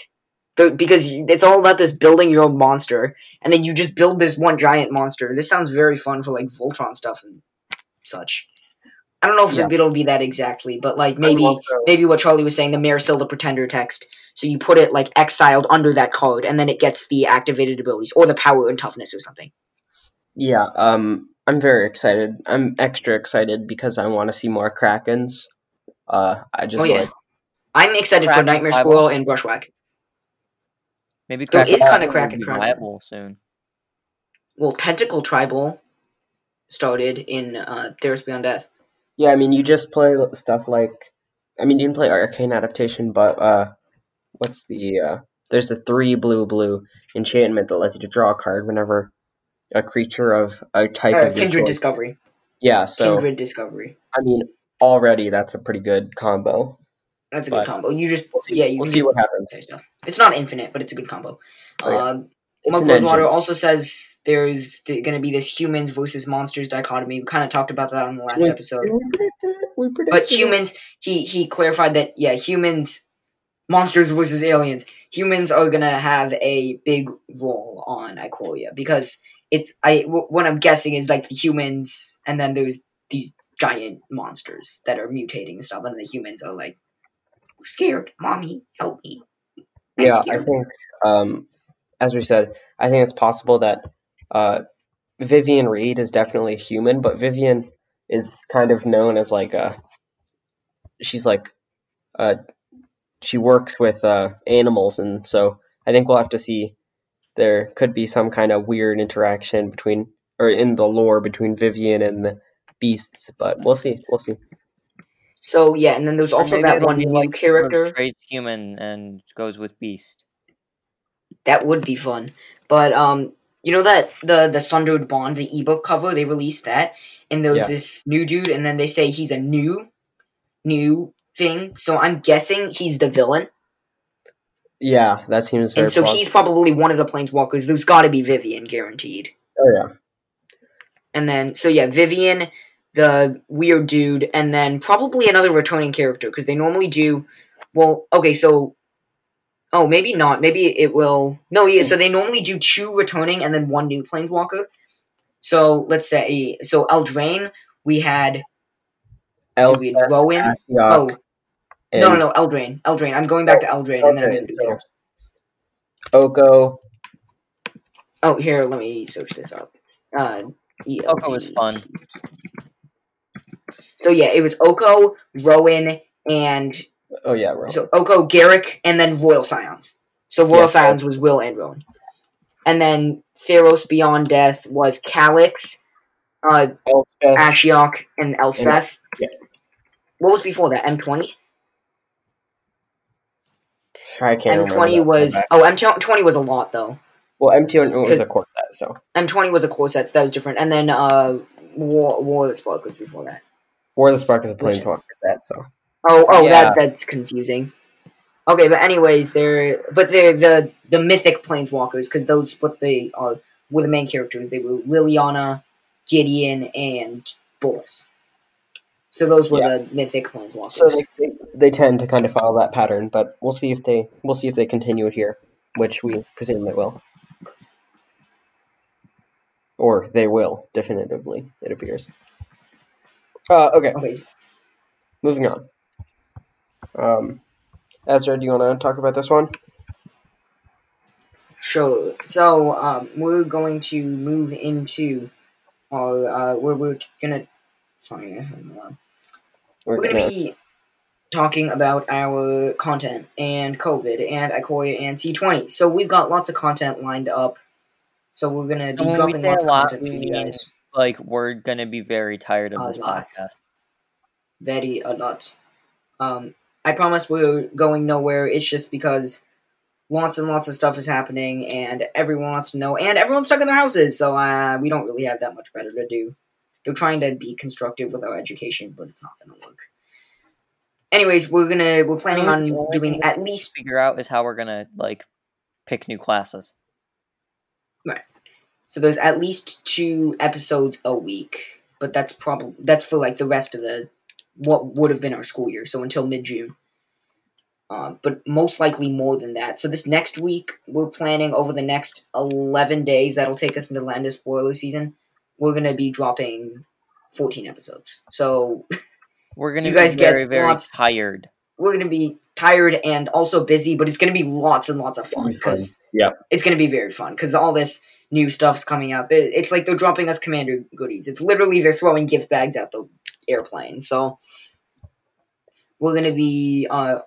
Because it's all about this building your own monster, and then you just build this one giant monster. This sounds very fun for like Voltron stuff and such. I don't know if Yeah. it'll be that exactly, but like maybe maybe what Charlie was saying, the Mairsil the Pretender text. So you put it like exiled under that card, and then it gets the activated abilities or the power and toughness or something. Yeah, um, I'm very excited. I'm extra excited because I want to see more Krakens. Uh, I just Oh yeah, like I'm excited for Nightmare Tribal. Squirrel and Brushwhack. Maybe There Kraken is kinda will Kraken be Tribal. soon. Well, Tentacle Tribal started in uh, Theros Beyond Death. Yeah, I mean, you just play stuff like, I mean, you can play Arcane Adaptation, but uh, what's the uh? There's a three blue blue enchantment that lets you to draw a card whenever a creature of a type Uh, of Kindred Discovery. Yeah, so Kindred Discovery. I mean, already that's a pretty good combo. That's a good combo. You just We'll see. yeah, you we'll see what happens. It's not infinite, but it's a good combo. Oh, yeah. Um, It's Monk an Rosewater engine. also says there's going to be this humans versus monsters dichotomy. We kind of talked about that on the last We- episode. We predicted. We predicted But humans, he he clarified that yeah, humans, monsters versus aliens. Humans are gonna have a big role on Ikoria because it's I w- what I'm guessing is like the humans, and then there's these giant monsters that are mutating and stuff, and the humans are like, "We're scared, mommy, help me." I'm Yeah, I think, um, as we said, I think it's possible that uh, Vivien Reid is definitely a human, but Vivien is kind of known as like a. She's like, uh, she works with uh, animals, and so I think we'll have to see. There could be some kind of weird interaction between, or in the lore between Vivien and the beasts, but we'll see. We'll see. So yeah, and then there's also that one new like character. Trades human and goes with beast. That would be fun. But um you know that the the Sundered Bond, the ebook cover, they released that and there was Yeah. this new dude and then they say he's a new new thing. So I'm guessing he's the villain. Yeah, that seems very. And so plausible. he's probably one of the planeswalkers. There's gotta be Vivien guaranteed. Oh yeah. And then so yeah, Vivien, the weird dude, and then probably another returning character, because they normally do well, okay, so Oh, maybe not. Maybe it will. No, yeah. So they normally do two returning and then one new planeswalker. So let's say so Eldraine, we had so we had Rowan. Ashiok, Oh and no, no, no, Eldraine. Eldraine. I'm going back to Eldraine, and then I'm gonna do so- theirs. Oko. Oh, here, let me search this up. Uh, Oko was fun. So yeah, it was Oko, Rowan, and Oh yeah, Rowan. so Oko, Garruk, and then Royal Scions. So Royal Yeah. Scions was Will and Rowan, and then Theros Beyond Death was Calix, uh, Elspeth. Ashiok, and Elspeth. yeah. What was before that? M twenty. I can't M twenty was oh M twenty was a lot though. well, M twenty was a core set, so M twenty was a core set, so that was different. And then uh, War War of the Spark was before that. War of the Spark is a planeswalker set, so Oh, oh, Yeah. that that's confusing. Okay, but anyways, they're but they're the the mythic planeswalkers because those what they were the main characters. They were Liliana, Gideon, and Bolas. So those were the mythic planeswalkers. so they, they they tend to kind of follow that pattern, but we'll see if they we'll see if they continue it here, which we presume they will, or they will definitively. It appears. Uh, okay, okay, moving on. Um, Ezra, do you want to talk about this one? sure. So um, we're going to move into our uh, where we're gonna. Sorry, I have, We're We're going to be talking about our content and COVID and Ikoria and C20. So we've got lots of content lined up. So we're going to be when we dropping lots of lot, content for you guys. like we're gonna be very tired of A this lot. podcast. Very a lot. Um, I promise we're going nowhere. It's just because lots and lots of stuff is happening and everyone wants to know. And everyone's stuck in their houses. So uh, we don't really have that much better to do. They're trying to be constructive with our education, but it's not going to work. Anyways, we're gonna we're planning on doing at least Figure out is how we're gonna like pick new classes. Right. So there's at least two episodes a week, but that's probably that's for like the rest of the what would have been our school year, so until mid June. Uh, but most likely more than that. So this next week, we're planning over the next eleven days. That'll take us into the end of spoiler season. We're gonna be dropping fourteen episodes. So We're gonna You be guys get very, very lots- tired. we're gonna be tired and also busy, but it's gonna be lots and lots of fun It'll be fun. because Yeah. it's gonna be very fun because all this new stuff's coming out. It's like they're dropping us commander goodies. It's literally they're throwing gift bags out the airplane. So we're gonna be uh,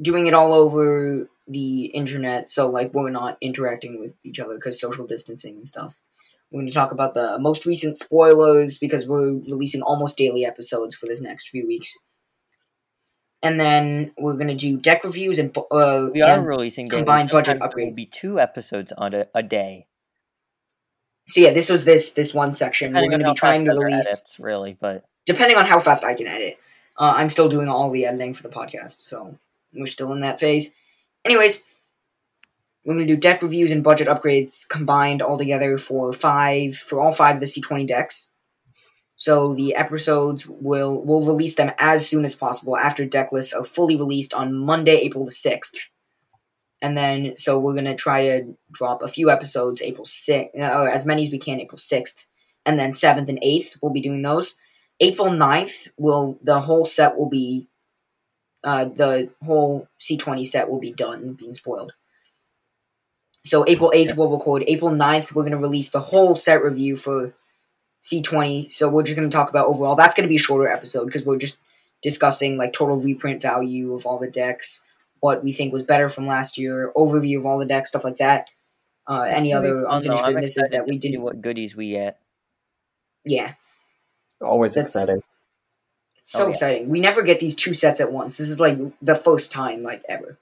doing it all over the internet. So like we're not interacting with each other because social distancing and stuff. We're going to talk about the most recent spoilers because we're releasing almost daily episodes for this next few weeks. And then we're going to do deck reviews and uh, We are and- releasing combined budget there will be two episodes on a, a day. so yeah, this was this this one section. We're going to be trying to release edits, really, but depending on how fast I can edit. Uh, I'm still doing all the editing for the podcast, so we're still in that phase. Anyways, we're gonna do deck reviews and budget upgrades combined all together for five for all five of the C20 decks. So the episodes will we'll release them as soon as possible after deck lists are fully released on Monday, April the sixth. And then so we're gonna try to drop a few episodes April sixth, or as many as we can April sixth, and then seventh and eighth we'll be doing those. April 9th will the whole set will be uh, the whole C20 set will be done being spoiled. So April 8th we'll record. April 9th we're going to release the whole set review for C20. So we're just going to talk about overall. That's going to be a shorter episode because we're just discussing like total reprint value of all the decks, what we think was better from last year, overview of all the decks, stuff like that. Uh, any other unfinished businesses that we didn't. What goodies we get? Yeah, Always That's- exciting. It's so Oh, yeah. exciting. We never get these two sets at once. This is like the first time like ever.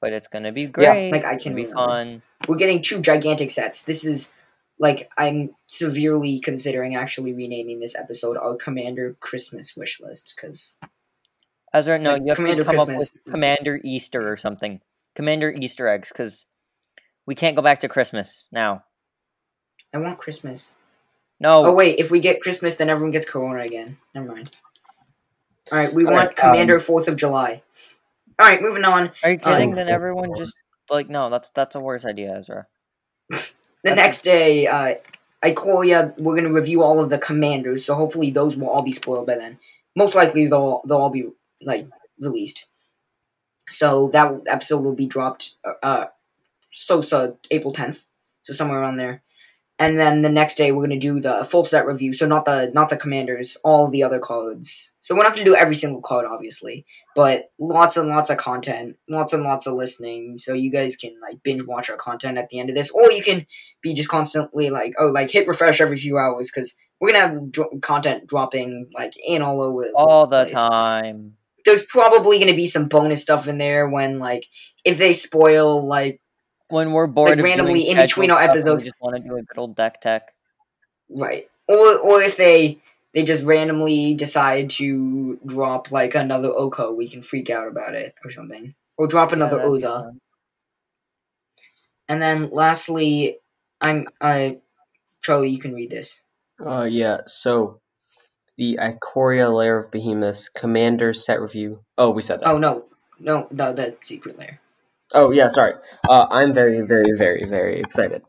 But it's gonna be great. like, I it's can gonna be remember. fun. We're getting two gigantic sets. This is like I'm severely considering actually renaming this episode our Commander Christmas wish list because Ezra, no, Like, you have Commander to come Christmas up is- with Commander Easter or something. Commander Easter eggs, because we can't go back to Christmas now. I want Christmas. No, Oh wait, if we get Christmas, then everyone gets Corona again. Never mind. All right, we All want right, um, Commander Fourth of July. All right, moving on. Are you kidding? Uh, then everyone just like no. That's that's a worse idea, Ezra. The Okay. next day, uh, Ikoria, we're gonna review all of the commanders, so hopefully those will all be spoiled by then. Most likely they'll they'll all be like released. So that episode will be dropped uh, uh so so April tenth, so somewhere around there. And then the next day we're gonna do the full set review. So not the not the commanders, all the other codes. So we're not gonna do every single code, obviously, but lots and lots of content, lots and lots of listening. So you guys can like binge watch our content at the end of this, or you can be just constantly like oh like hit refresh every few hours because we're gonna have dro- content dropping like in all over All the place. time. There's probably gonna be some bonus stuff in there when like if they spoil like When we're bored of randomly in between our episodes. we just want to do a good old deck tech. right or or if they they just randomly decide to drop like another Oko, we can freak out about it or something, or drop another Yeah, Oza. And then lastly, I'm uh Charlie, you can read this. Uh, yeah, so the Ikoria Lair of Behemoths Commander set review. Oh, we said that. Oh no, no, no, the secret lair. Oh, yeah, sorry. Uh, I'm very, very, very, very excited.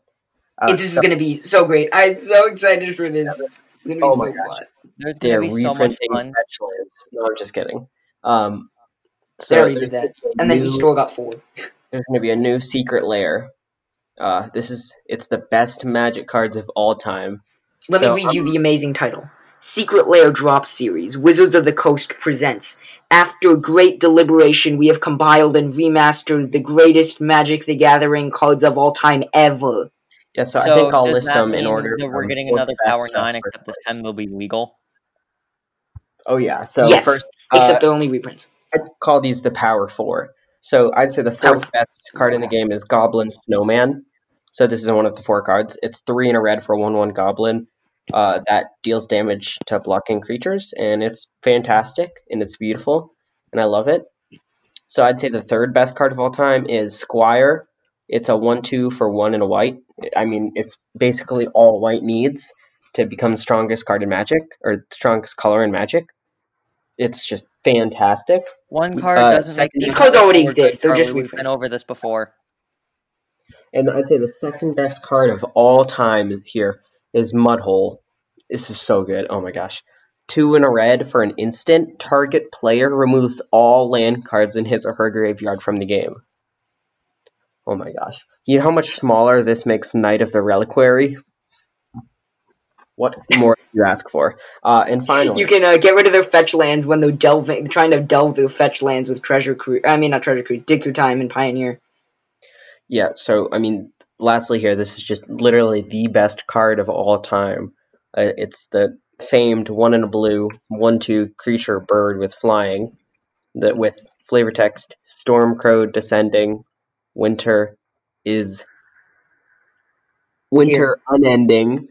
Uh, this is gonna be so great. I'm so excited for this. It's gonna be Oh so my gosh. fun. There's they're gonna be so much fun. Fetchlands. No, I'm just kidding. Um, They so already there's did that. And then each store got four. there's going to be a new secret lair. Uh, this is it's the best magic cards of all time. Let So, me read you the amazing title. Secret Lair Drop Series, Wizards of the Coast presents. After great deliberation, we have compiled and remastered the greatest Magic the Gathering cards of all time ever. Yeah, so, I think I'll list them in order. That we're getting another Power 9, except this time they'll be legal. Oh yeah, so yes, first except uh, they're only reprints. I'd call these the Power Four. So I'd say the Power fourth best card in the game is Goblin Snowman. So this is one of the four cards. It's three in a red for one one Goblin. Uh, that deals damage to blocking creatures, and it's fantastic and it's beautiful, and I love it. So I'd say the third best card of all time is Squire. It's a one-two for one and a white. I mean, it's basically all white needs to become the strongest card in Magic or strongest color in Magic. It's just fantastic. One card Uh, doesn't make these cards already exist, they're just We've been over this before. And I'd say the second best card of all time here is Mudhole. This is so good. Oh my gosh. Two in a red for an instant. Target player removes all land cards in his or her graveyard from the game. Oh my gosh. You know how much smaller this makes Knight of the Reliquary? What more do you ask for? Uh, and finally, You can uh, get rid of their fetch lands when they're delving, trying to delve their fetch lands with Treasure Cruise. I mean, not Treasure Cruise, Dig Through Time and Pioneer. Yeah, so I mean, lastly here, this is just literally the best card of all time. Uh, it's the famed one in a blue, one two creature bird with flying, that with flavor text: Stormcrow descending, winter is winter unending,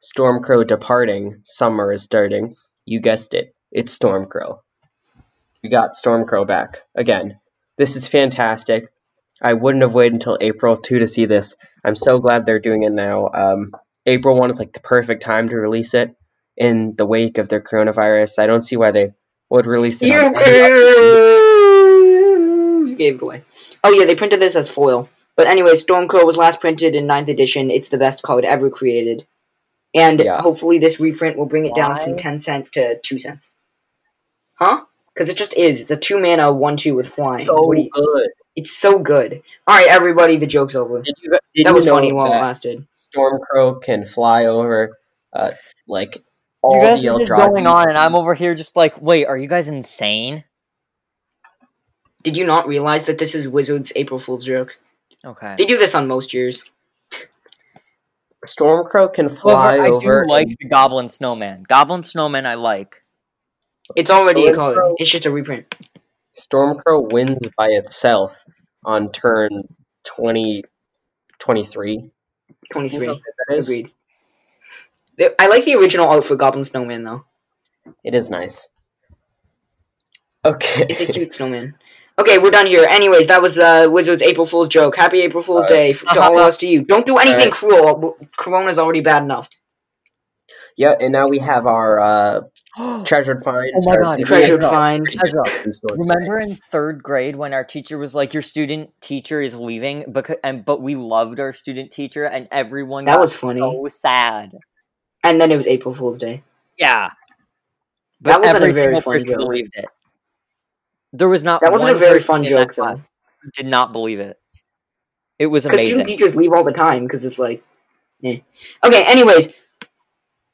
Stormcrow departing, summer is starting. You guessed it, it's Stormcrow. We got Stormcrow back again. This is fantastic. I wouldn't have waited until April 2 to see this. I'm so glad they're doing it now. Um, April 1 is like the perfect time to release it in the wake of their coronavirus. I don't see why they would release it. You, on any other- you gave it away. Oh yeah, they printed this as foil. But anyway, Stormcrow was last printed in 9th edition. It's the best card ever created. And Yeah. hopefully this reprint will bring it down from 10 cents to 2 cents. Huh? Because it just is. It's a 2 mana 1 2 with flying. So What you- good. It's so good. Alright, everybody, the joke's over. Did you, did That was know funny while it that lasted. Stormcrow can fly over, uh, like, all you guys the are just going on, and I'm over here just like, wait, are you guys insane? Did you not realize that this is Wizards' April Fool's joke? Okay. They do this on most years. Stormcrow can fly However, I over. do like the Goblin Snowman. Goblin Snowman, I like. It's already a card. It's just a reprint. Stormcrow wins by itself on turn 20, 23. 23. That is- Agreed. I like the original art for Goblin Snowman, though. It is nice. Okay. It's a cute snowman. Okay, we're done here. Anyways, that was uh, Wizards' April Fool's joke. Happy April Fool's Alright. Day f- to all of us to you. Don't do anything Alright. cruel. W- Corona's already bad enough. yeah, and now we have our uh, Treasured find. Oh my God, Treasured Ezra. find. Ezra, Instantly. Remember in third grade when our teacher was like, "Your student teacher is leaving," because and but we loved our student teacher, and everyone That got was funny. so sad. And then it was April Fool's Day. Yeah, That wasn't a every very single fun person joke. believed it. There was not That wasn't a very fun joke, though. who did not believe it. It was amazing. Because student amazing. teachers leave all the time because it's like, eh. Okay, anyways,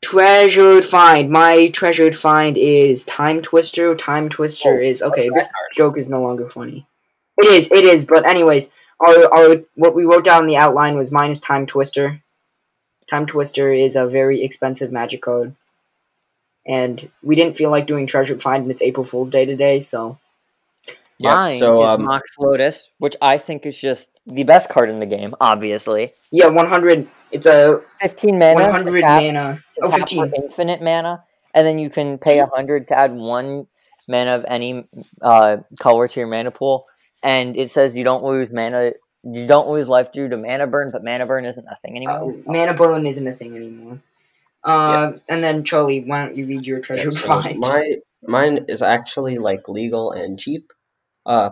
treasured find. My treasured find is Timetwister. Time Twister Oh, is okay. This card. joke is no longer funny. It is. It is. But anyways, our, our what we wrote down in the outline was minus Timetwister. Time Twister is a very expensive magic card, and we didn't feel like doing treasured find, and it's April Fool's Day today, so Yeah, Mine so, is um, Mox Lotus, which I think is just the best card in the game. Obviously, yeah, one hundred. It's a fifteen mana. one to hundred tap- mana. to Oh, 15. for infinite mana, and then you can pay hundred to add one mana of any uh, color to your mana pool. And it says you don't lose mana, you don't lose life due to mana burn, but mana burn isn't a thing anymore. Uh, mana burn isn't a thing anymore. Uh, and then Charlie, why don't you read your Yeah, treasure so find? my mine is actually like legal and cheap. Uh,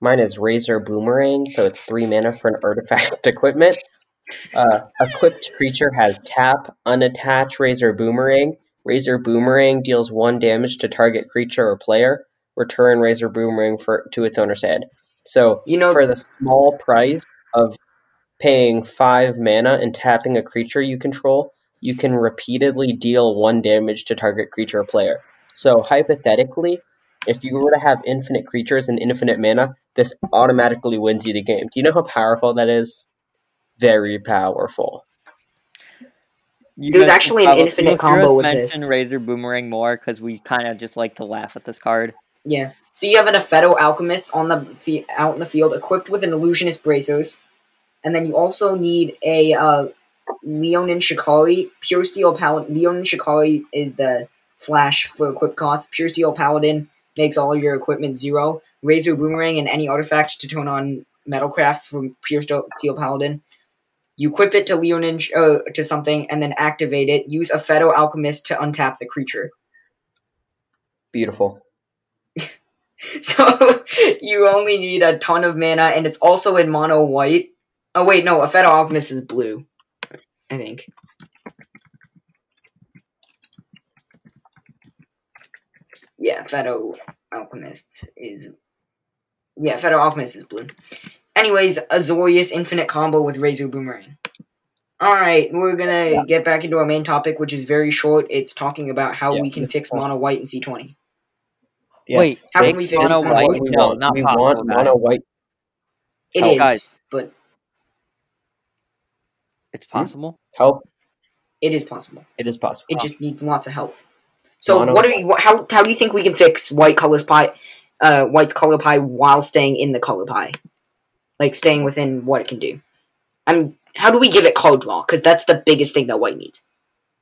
mine is Razor Boomerang, so it's three mana for an artifact equipment. Uh, equipped creature has tap, unattach Razor Boomerang. Razor Boomerang deals one damage to target creature or player. Return Razor Boomerang for to its owner's hand. So You know, for the small price of paying five mana and tapping a creature you control, you can repeatedly deal one damage to target creature or player. So hypothetically, if you were to have infinite creatures and infinite mana, this automatically wins you the game. Do you know how powerful that is? Very powerful. You There's actually an infinite you'll combo hear us with this. mention Razor Boomerang more because we kind of just like to laugh at this card. yeah. So you have an Aphetto Alchemist on the fe- out in the field, equipped with an Illusionist Bracers, and then you also need a uh, Leonin Shikari, Pure Steel Paladin. Leonin Shikari is the flash for equip cost. Pure Steel Paladin makes all of your equipment zero. Razor Boomerang and any artifact to turn on Metalcraft from Pure Steel Steel Paladin. You equip it to Leonin uh, to something and then activate it. Use a Aphetto Alchemist to untap the creature. Beautiful. So you only need a ton of mana, and it's also in mono white. Oh wait, no, a Aphetto Alchemist is blue. I think. Yeah, Aphetto Alchemist is. Yeah, Aphetto Alchemist is blue. Anyways, Azorius Infinite Combo with Razor Boomerang. Alright, we're gonna get back into our main topic, which is very short. It's talking about how Yeah, we can fix is mono white in C20. Yes. Wait, How can we fix mono mono white? white? we No, want, not we possible. want mono white. It Oh, is, guys. but It's possible. Help. it is possible. It is possible. It just needs lots of help. So, Mono- what are you? How how do you think we can fix white colors pie, uh, white's color pie while staying in the color pie, like staying within what it can do? I mean, how do we give it card draw? Because that's the biggest thing that white needs.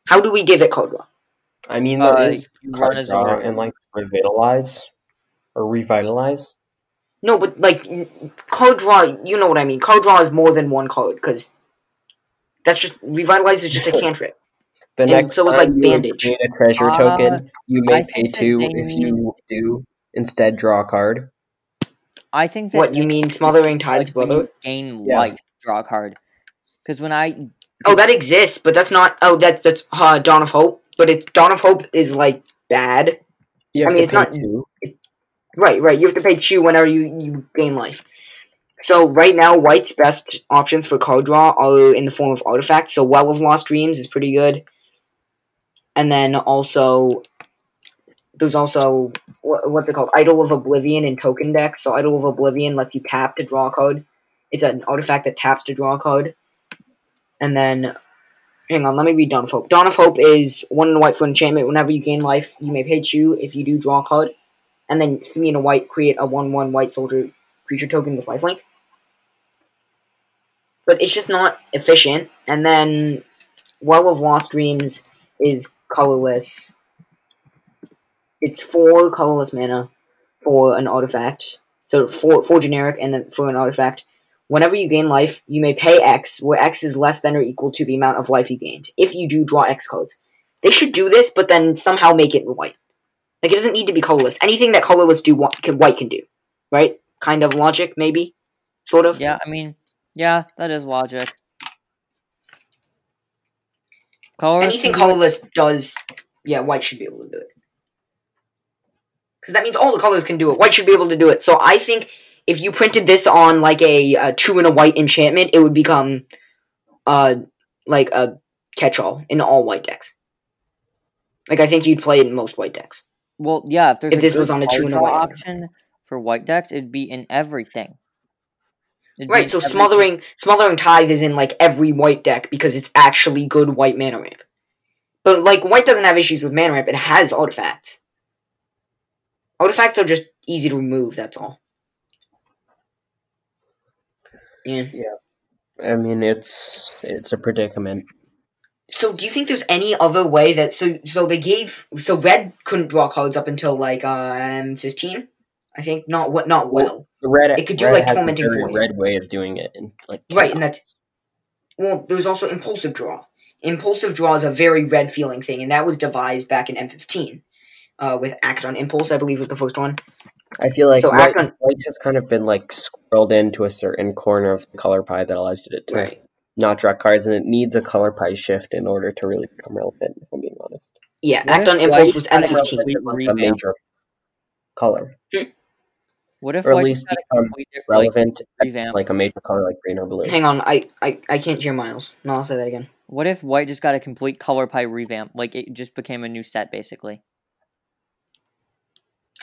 How do we give it card draw? I mean, there Uh, is card draw Zoro. and like revitalize or revitalize. No, but like n- card draw, you know what I mean. Card draw is more than one card because that's just revitalize is just a cantrip. The And next so is, time like, you bandage. create a treasure Uh, token, you may pay two if you do instead draw a card. I think that What you they- mean, smothering tithe, like, when brother? gain Yeah. life, draw a card. Because when I Oh, that exists, but that's not. Oh, that that's uh, Dawn of Hope. But it's Dawn of Hope is like bad. You I mean, to it's pay not- two. Right, right. You have to pay two whenever you, you gain life. So right now, White's best options for card draw are in the form of artifacts. So Well of Lost Dreams is pretty good, and then also there's also what, what's it called? Idol of Oblivion in token decks. So Idol of Oblivion lets you tap to draw a card. It's an artifact that taps to draw a card, and then. Hang on, let me read Dawn of Hope. Dawn of Hope is one in a white for enchantment. Whenever you gain life, you may pay two if you do draw a card and then three in a white create a one one white soldier creature token with lifelink. But it's just not efficient. And then Well of Lost Dreams is colorless. It's four colorless mana for an artifact. So four four generic and then for an artifact. Whenever you gain life, you may pay X, where X is less than or equal to the amount of life you gained. If you do draw X cards. They should do this, but then somehow make it white. Like it doesn't need to be colorless. Anything that colorless do can white can do, right? Kind of logic, maybe, sort of. Yeah, I mean, yeah, that is logic. Colorless Anything colorless does, yeah, white should be able to do it. Because that means all the colors can do it. White should be able to do it. So I think if you printed this on like a, a two and a white enchantment, it would become, uh, like a catch-all in all white decks. Like I think you'd play it in most white decks. Well, yeah, if there's If this was on a two and a white. option for white decks, it'd be in everything. It'd Right, so everything. smothering smothering tithe is in like every white deck because it's actually good white mana ramp. But like white doesn't have issues with mana ramp, it has artifacts. Artifacts are just easy to remove, that's all. Yeah. Yeah. I mean, it's it's a predicament. So do you think there's any other way that so so they gave so red couldn't draw cards up until like um fifteen? I think not what not well. The red, It could do, red like, tormenting very voice. red way of doing it, and like Right, and that's well. There's also impulsive draw. Impulsive draw is a very red feeling thing, and that was devised back in M15 uh, with Act on Impulse. I believe was the first one. I feel like So white, act on- white has kind of been like squirreled into a certain corner of the color pie that allows it to Right. not draw cards, and it needs a color pie shift in order to really become relevant. If I'm being honest, Yeah, What Act on Impulse was had a M15. relevant- a major color, What if or at least become complete, like, relevant, like a major color like green or blue. Hang on, I, I I can't hear Miles. No, I'll say that again. What if white just got a complete color pie revamp? Like it just became a new set, basically.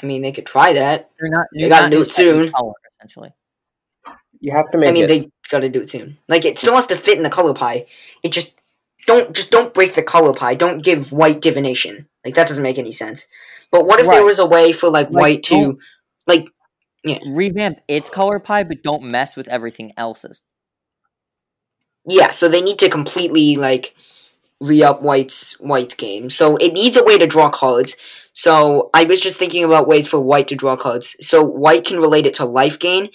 I mean, they could try that. They're not. They gotta do it soon. Color, essentially. You have to make I mean, it. they gotta do it soon. Like, it still has to fit in the color pie. It just don't just don't break the color pie. Don't give white divination. Like that doesn't make any sense. But what if there was a way for like, Like, white to don't- like Revamp its color pie, but don't mess with everything else's. Yeah, so they need to completely like re-up White's White game. So it needs a way to draw cards. So I was just thinking about ways for White to draw cards. So White can relate it to life gain.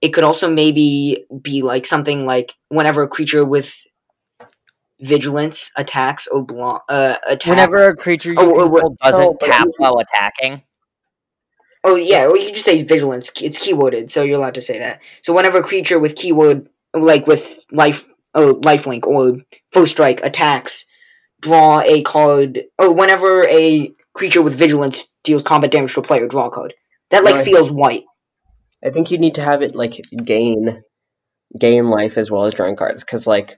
It could also maybe be like something like whenever a creature with vigilance attacks or blo- uh attacks. Whenever a creature you Oh, oh, control doesn't oh, tap while attacking. Oh yeah, or you can just say vigilance. It's keyworded, so you're allowed to say that. So whenever a creature with keyword, like with life, oh, lifelink or first strike attacks, draw a card. Or whenever a creature with vigilance deals combat damage to a player, draw a card. That like Right. feels white. I think you need to have it like gain gain life as well as drawing cards because like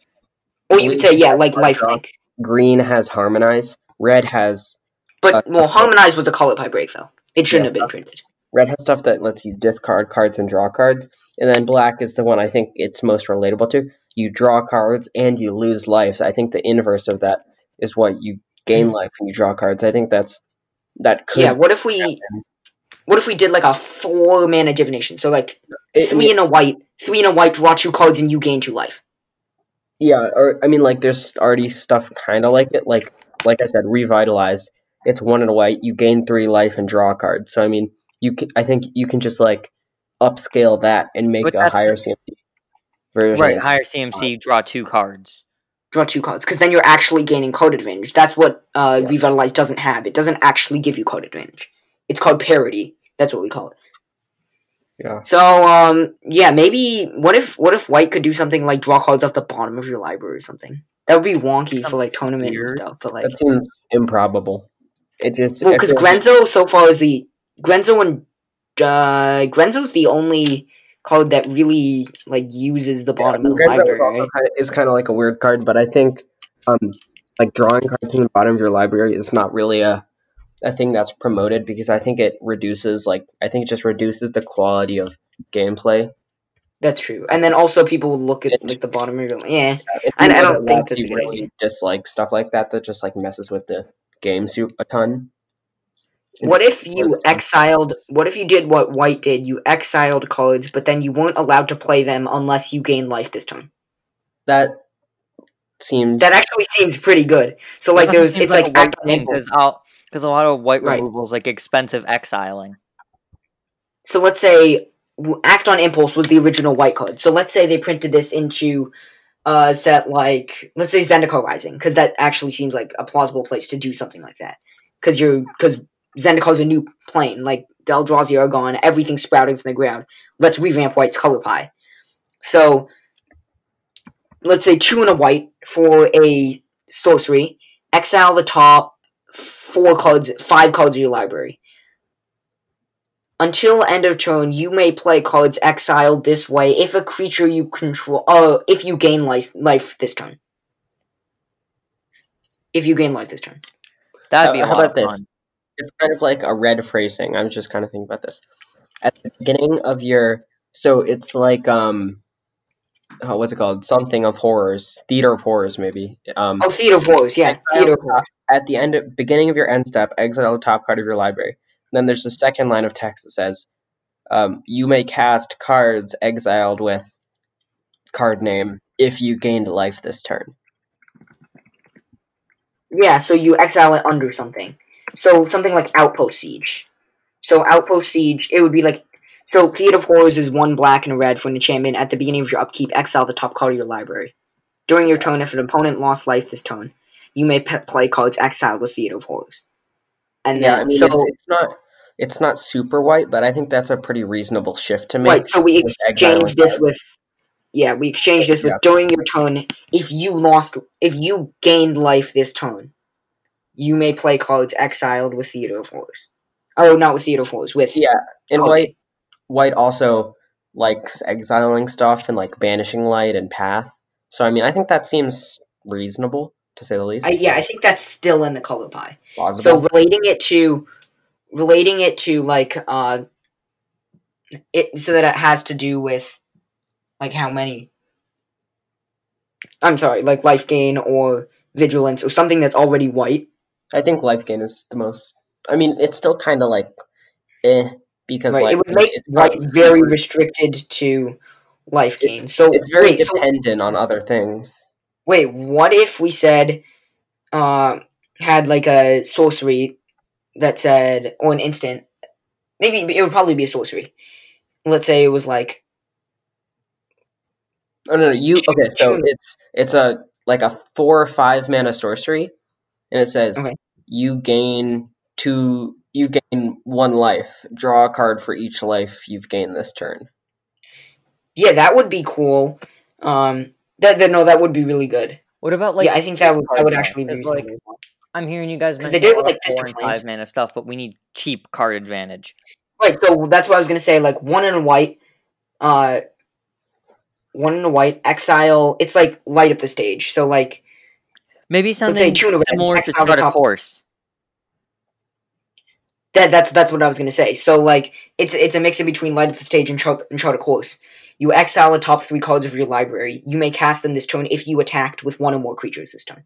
Or you could say yeah, like draw. lifelink. green has harmonize, red has But Uh, well, harmonize was a color pie break though. It shouldn't Yeah. have been printed. red has stuff that lets you discard cards and draw cards, and then black is the one I think it's most relatable to. You draw cards and you lose life. I think the inverse of that is what you gain life when you draw cards. I think that's that could Yeah. What if we? What if we did like a four mana divination? So like it- three in a white, three in a white, draw two cards, and you gain two life. Yeah, or I mean, like, there's already stuff kind of like it. Like, like I said, revitalize. It's one in a white. You gain three life and draw a card. So I mean, you can. I think you can just like upscale that and make But a higher CMC version. Right, higher CMC, draw two cards. Draw two cards because then you're actually gaining code advantage. That's what uh, Yeah. Revitalize doesn't have. It doesn't actually give you code advantage. It's called parity. That's what we call it. Yeah. So um yeah maybe what if what if White could do something like draw cards off the bottom of your library or something? That would be wonky for like tournament Weird. and stuff. But like That seems improbable. It just well because Grenzo so far is the Grenzo and uh, Grenzo's the only card that really like uses the Yeah, bottom of the library. kind of, is kind of like a weird card, but I think um like drawing cards from the bottom of your library is not really a a thing that's promoted because I think it reduces like I think it just reduces the quality of gameplay. That's true. And then also people will look at like the bottom of your yeah. It I- I don't think that's you really idea. dislike stuff like that that just like messes with the game suit a ton. What if you exiled? What if you did what White did? You exiled cards, but then you weren't allowed to play them unless you gain life this time. That seems That actually seems pretty good. So like That there's, it's like, a white act on thing impulse. because because a lot of white Right. removal is like expensive exiling. So let's say act on impulse was the original White card. So let's say they printed this into a set like let's say Zendikar Rising because that actually seems like a plausible place to do something like that because you're because Zendikar a new plane, like the Eldrazi are gone, everything's sprouting from the ground. Let's revamp White's color pie. So, let's say two and a white for a sorcery. Exile the top four cards, five cards of your library. Until end of turn, you may play cards exiled this way if a creature you control, uh, if you gain life, life this turn. If you gain life this turn. That'd be a How lot about of this? fun. It's kind of like a red phrasing. I was just kind of thinking about this. At the beginning of your, so it's like um, oh, what's it called? Something of horrors, theater of horrors, maybe. Um, Oh, Theater of Horrors, yeah, Theater of Horrors. top- at the end, beginning of your end step, exile the top card of your library. Then there's the second line of text that says, um, "You may cast cards exiled with card name if you gained life this turn." Yeah, so you exile it under something. So something like Outpost Siege. So Outpost Siege, it would be like so Theater of Horrors is one black and a red for an enchantment. At the beginning of your upkeep, exile the top card of your library. During your turn, if an opponent lost life this turn, you may pe- play cards exiled with Theater of Horrors. And Yeah, then I mean so it's, it's not it's not super white, but I think that's a pretty reasonable shift to make. right, so we exchange this cards. with yeah, we exchange this with Yeah. during your turn. If you lost, if you gained life this turn, you may play cards exiled with Theater of Horrors. Oh, not with Theater of Horrors, with Yeah, and Oh. white white also likes exiling stuff and like banishing light and path. So I mean, I think that seems reasonable to say the least. I, yeah, I think that's still in the color pie. Plausible. So relating it to relating it to like uh it so that it has to do with like how many I'm sorry, like life gain or vigilance or something that's already white. I think life gain is the most. I mean, it's still kind of like, eh, because Right. like it would make not very super- restricted to life gain. So It's very wait, so, dependent on other things. wait, what if we said uh had like a sorcery that said or an instant maybe it would probably be a sorcery. Let's say it was like Oh no, no you okay? So it's it's a like a four or five mana sorcery, and it says Okay. You gain two. You gain one life. Draw a card for each life you've gained this turn. Yeah, that would be cool. Um, that, that no, that would be really good. What about like yeah, I think that would that would actually be like. I'm hearing you guys 'Cause mention they did with, like, four and five mana stuff, but we need cheap card advantage. right. So that's what I was gonna say. Like one in a white, uh, one in a white exile. It's like light up the stage. So like Maybe something two in a red, similar to exile the a top- Course. that that's that's what I was gonna say. So like it's it's a mix in between light of the stage and chart and chart a course. You exile the top three cards of your library. You may cast them this turn if you attacked with one or more creatures this turn.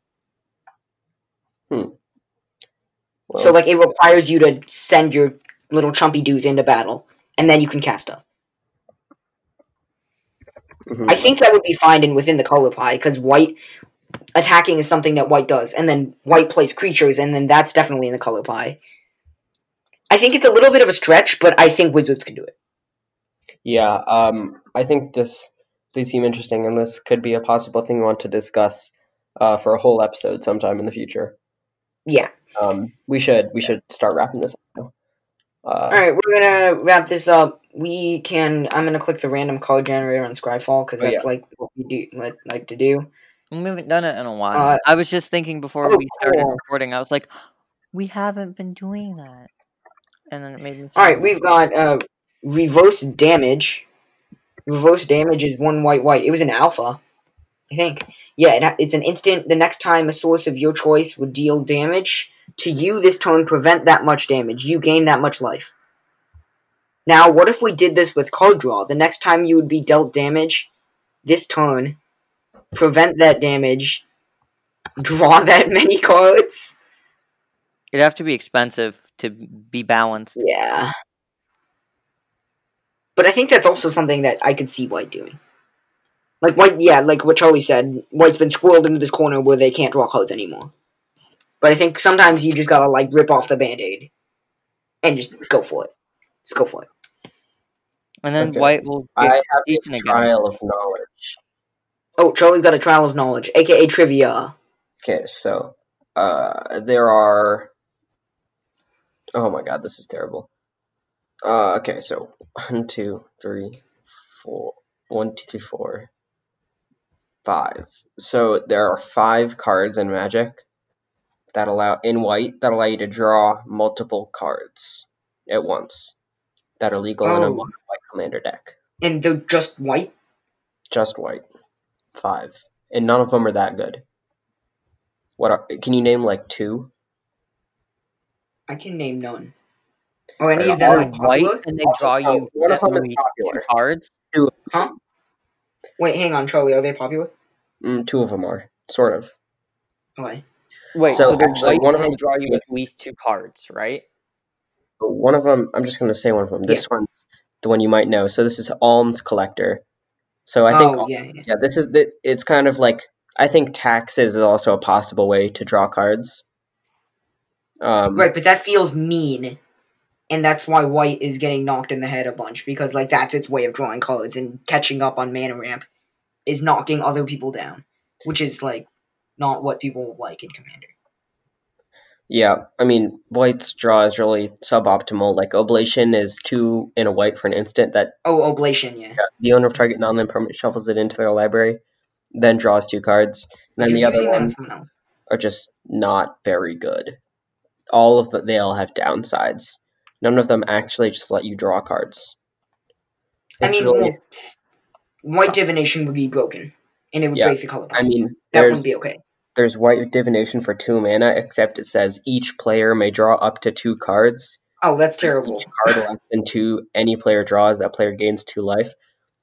Well, So like it requires you to send your little chumpy dudes into battle, and then you can cast them. mhm. I think that would be fine and within the color pie because white attacking is something that white does, and then white plays creatures, and then that's definitely in the color pie. I think it's a little bit of a stretch, but I think wizards can do it. Yeah, um, I think this these seem interesting, and this could be a possible thing we want to discuss uh, for a whole episode sometime in the future. Yeah. Um, we should we should start wrapping this up. Uh, All right, we're gonna wrap this up. We can. I'm gonna click the random card generator on Scryfall because Oh, that's like what we do like, like to do. We haven't done it in a while. Uh, I was just thinking before oh, we started cool. recording, I was like, we haven't been doing that. And then it made me All right, sad. we've got uh, reverse damage. Reverse damage is one white white. It was an alpha, I think. Yeah, it's an instant. The next time a source of your choice would deal damage to you this turn, prevent that much damage. You gain that much life. Now, what if we did this with card draw? The next time you would be dealt damage this turn, prevent that damage, draw that many cards. It'd have to be expensive to be balanced. Yeah. But I think that's also something that I could see White doing. Like White, yeah, like what Charlie said, White's been squirreled into this corner where they can't draw cards anymore. But I think sometimes you just gotta like rip off the band-aid and just go for it. Just go for it. And then Okay. White will I get have decent a again. trial of knowledge. Oh, Charlie's got a trial of knowledge, aka trivia. Okay, so uh, there are Oh my god, this is terrible. Uh, okay, so one, two, three, four, one, two, three, four, five. So there are five cards in Magic that allow in white that allow you to draw multiple cards at once that are legal in a Oh. white commander deck. And they're just white. Just white. Five. And none of them are that good. What are, can you name like two? I can name none. Oh, any They're of them Are like white popular? and they draw oh, you one of at them is least two popular. cards. Huh? Wait, hang on, Charlie. Are they popular? Mm, two of them are, sort of. Okay. Wait, So, so, they're actually, white one of them draw you at least two cards, right? One of them, I'm just going to say one of them. This one's the one you might know. So this is Alms Collector. So I think, oh, yeah, yeah. yeah, this is the. It's kind of like I think taxes is also a possible way to draw cards. Um, Right, but that feels mean. And that's why white is getting knocked in the head a bunch, because like that's its way of drawing cards and catching up on mana ramp is knocking other people down. Which is like not what people like in Commander. Yeah, I mean, white's draw is really suboptimal. Like Oblation is two in a white for an instant that Oh, Oblation, yeah. the owner of target non-land permanent shuffles it into their library, then draws two cards. And then You're the other using that on ones are just not very good. All of the they all have downsides. None of them actually just let you draw cards. I mean, really- well, white divination would be broken, and it would Yeah, break the color. I mean, that wouldn't be okay. There's white divination for two mana, except it says each player may draw up to two cards. Oh, that's terrible. Each card less than two any player draws, that player gains two life.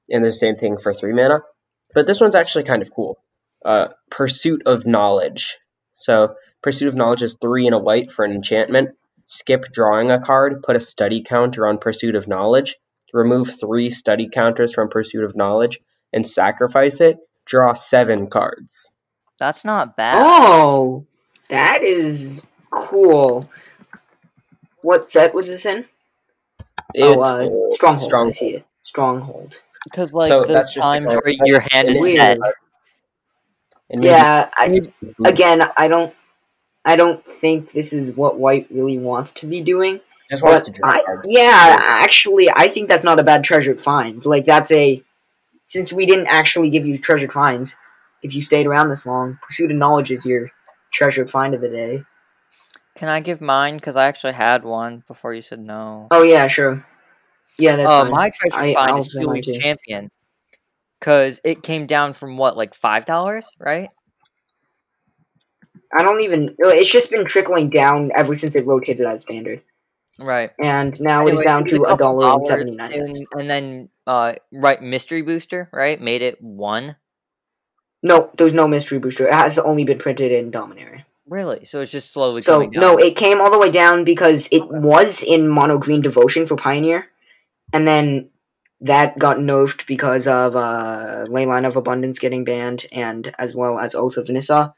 And the same thing for three mana. But this one's actually kind of cool. Uh, Pursuit of Knowledge. So Pursuit of Knowledge is three and a white for an enchantment. Skip drawing a card, put a study counter on Pursuit of Knowledge, remove three study counters from Pursuit of Knowledge, and sacrifice it. Draw seven cards. That's not bad. Oh, that is cool. What set was this in? oh, It's uh, old. Stronghold. I Stronghold. see it. Stronghold. Because like So the that's just times because- where your hand is Weird. set. Yeah, I, again, I don't, I don't think this is what White really wants to be doing. just wants But to draw I, cards. yeah, actually, I think that's not a bad treasured find. Like that's a, since we didn't actually give you treasured finds, if you stayed around this long, Pursuit of Knowledge is your treasured find of the day. Can I give mine? Because I actually had one before you said no. Oh yeah, sure. Yeah, that's Uh, my treasure I- find I'll is Steel Champion. Because it came down from what, like five dollars, right? I don't even. It's just been trickling down ever since it rotated out standard, Right. and now it's down to a dollar and seventy nine cents. And, and then, uh, right, Mystery Booster, right, made it one. No, there's no mystery booster. It has only been printed in Dominaria. Really? So it's just slowly So coming down. no, it came all the way down because it was in mono green devotion for Pioneer, and then that got nerfed because of uh, Leyline of Abundance getting banned, and as well as Oath of Nissa.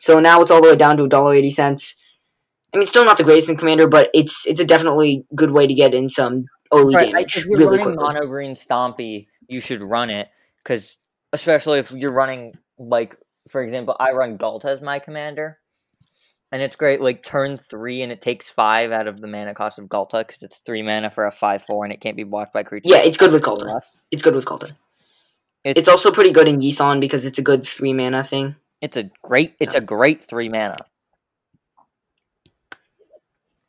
So now it's all the way down to a dollar eighty cents. I mean, still not the greatest in Commander, but it's it's a definitely good way to get in some early Right, damage if you're really running quickly. mono green Stompy, you should run it because, especially if you're running like, for example, I run Ghalta as my commander, and it's great. Like turn three, and it takes five out of the mana cost of Ghalta because it's three mana for a five four, and it can't be blocked by creatures. Yeah, it's good with Ghalta. It's good with Ghalta. It- It's also pretty good in Yisan because it's a good three mana thing. It's a great. It's a great three mana.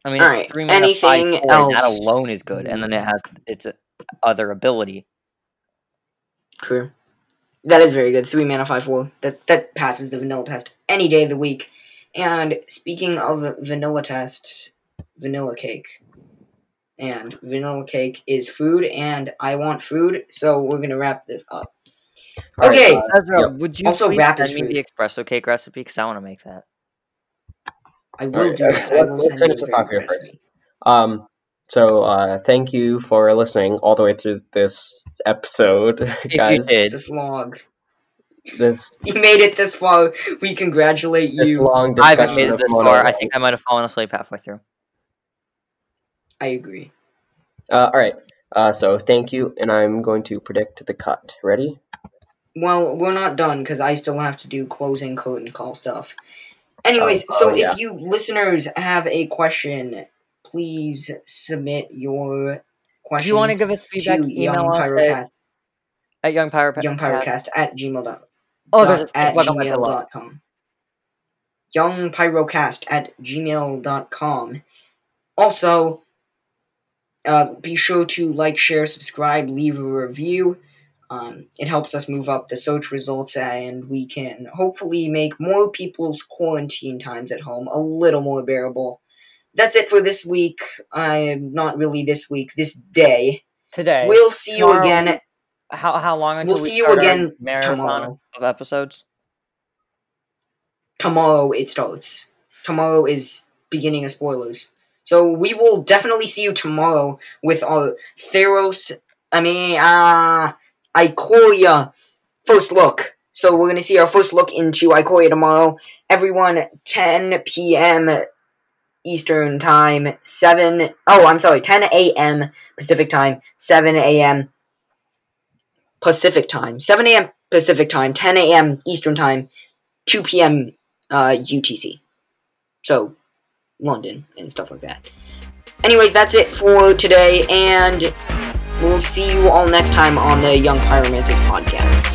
I mean, Alright, three mana, anything five, four, and that alone is good, and then it has its other ability. True. That is very good. Three mana, five four. That that passes the vanilla test any day of the week. And speaking of vanilla test, vanilla cake. And vanilla cake is food, and I want food, so we're gonna wrap this up. All right, Okay. uh, Ezra, Yep. would you Also, please wrap send me food. the espresso cake recipe? Because I want to make that. I will Alright, do that. I let's- will let's send you finish the this off here first. Um, so uh, thank you for listening all the way through this episode, If guys. you did, This log. This You made it this far. We congratulate this you. long I haven't made it of this mono. far. I think I might have fallen asleep halfway through. I agree. Uh, all right. Uh, so thank you, and I'm going to predict the cut. Ready? Well, we're not done because I still have to do closing curtain call stuff. Anyways, Oh, so oh, yeah. if you listeners have a question, please submit your questions. If you want to give us feedback, email Young us at, Pyrocast, at Young Pyrocast. youngpyrocast at gmail.com. Oh, there's at plug on my pillow. gmail.com. Youngpyrocast at gmail.com. Also, uh, be sure to like, share, subscribe, leave a review. Um, it helps us move up the search results, and we can hopefully make more people's quarantine times at home a little more bearable. That's it for this week. I'm not really this week, this day. Today. We'll see you again how how long until We'll we see you again marathon tomorrow. of episodes? tomorrow it starts. Tomorrow is beginning of spoilers. So we will definitely see you tomorrow with our Theros, I mean, uh, Ikoria first look. So we're gonna see our first look into Ikoria tomorrow. Everyone, 10 p.m. Eastern Time, 7, oh, I'm sorry, 10 a.m. Pacific Time, 7 a.m. Pacific Time, 7 a.m. Pacific Time, 10 a.m. Eastern Time, 2 p.m. Uh, UTC. So, London and stuff like that. Anyways, that's it for today, and we'll see you all next time on the Young Pyromancers podcast.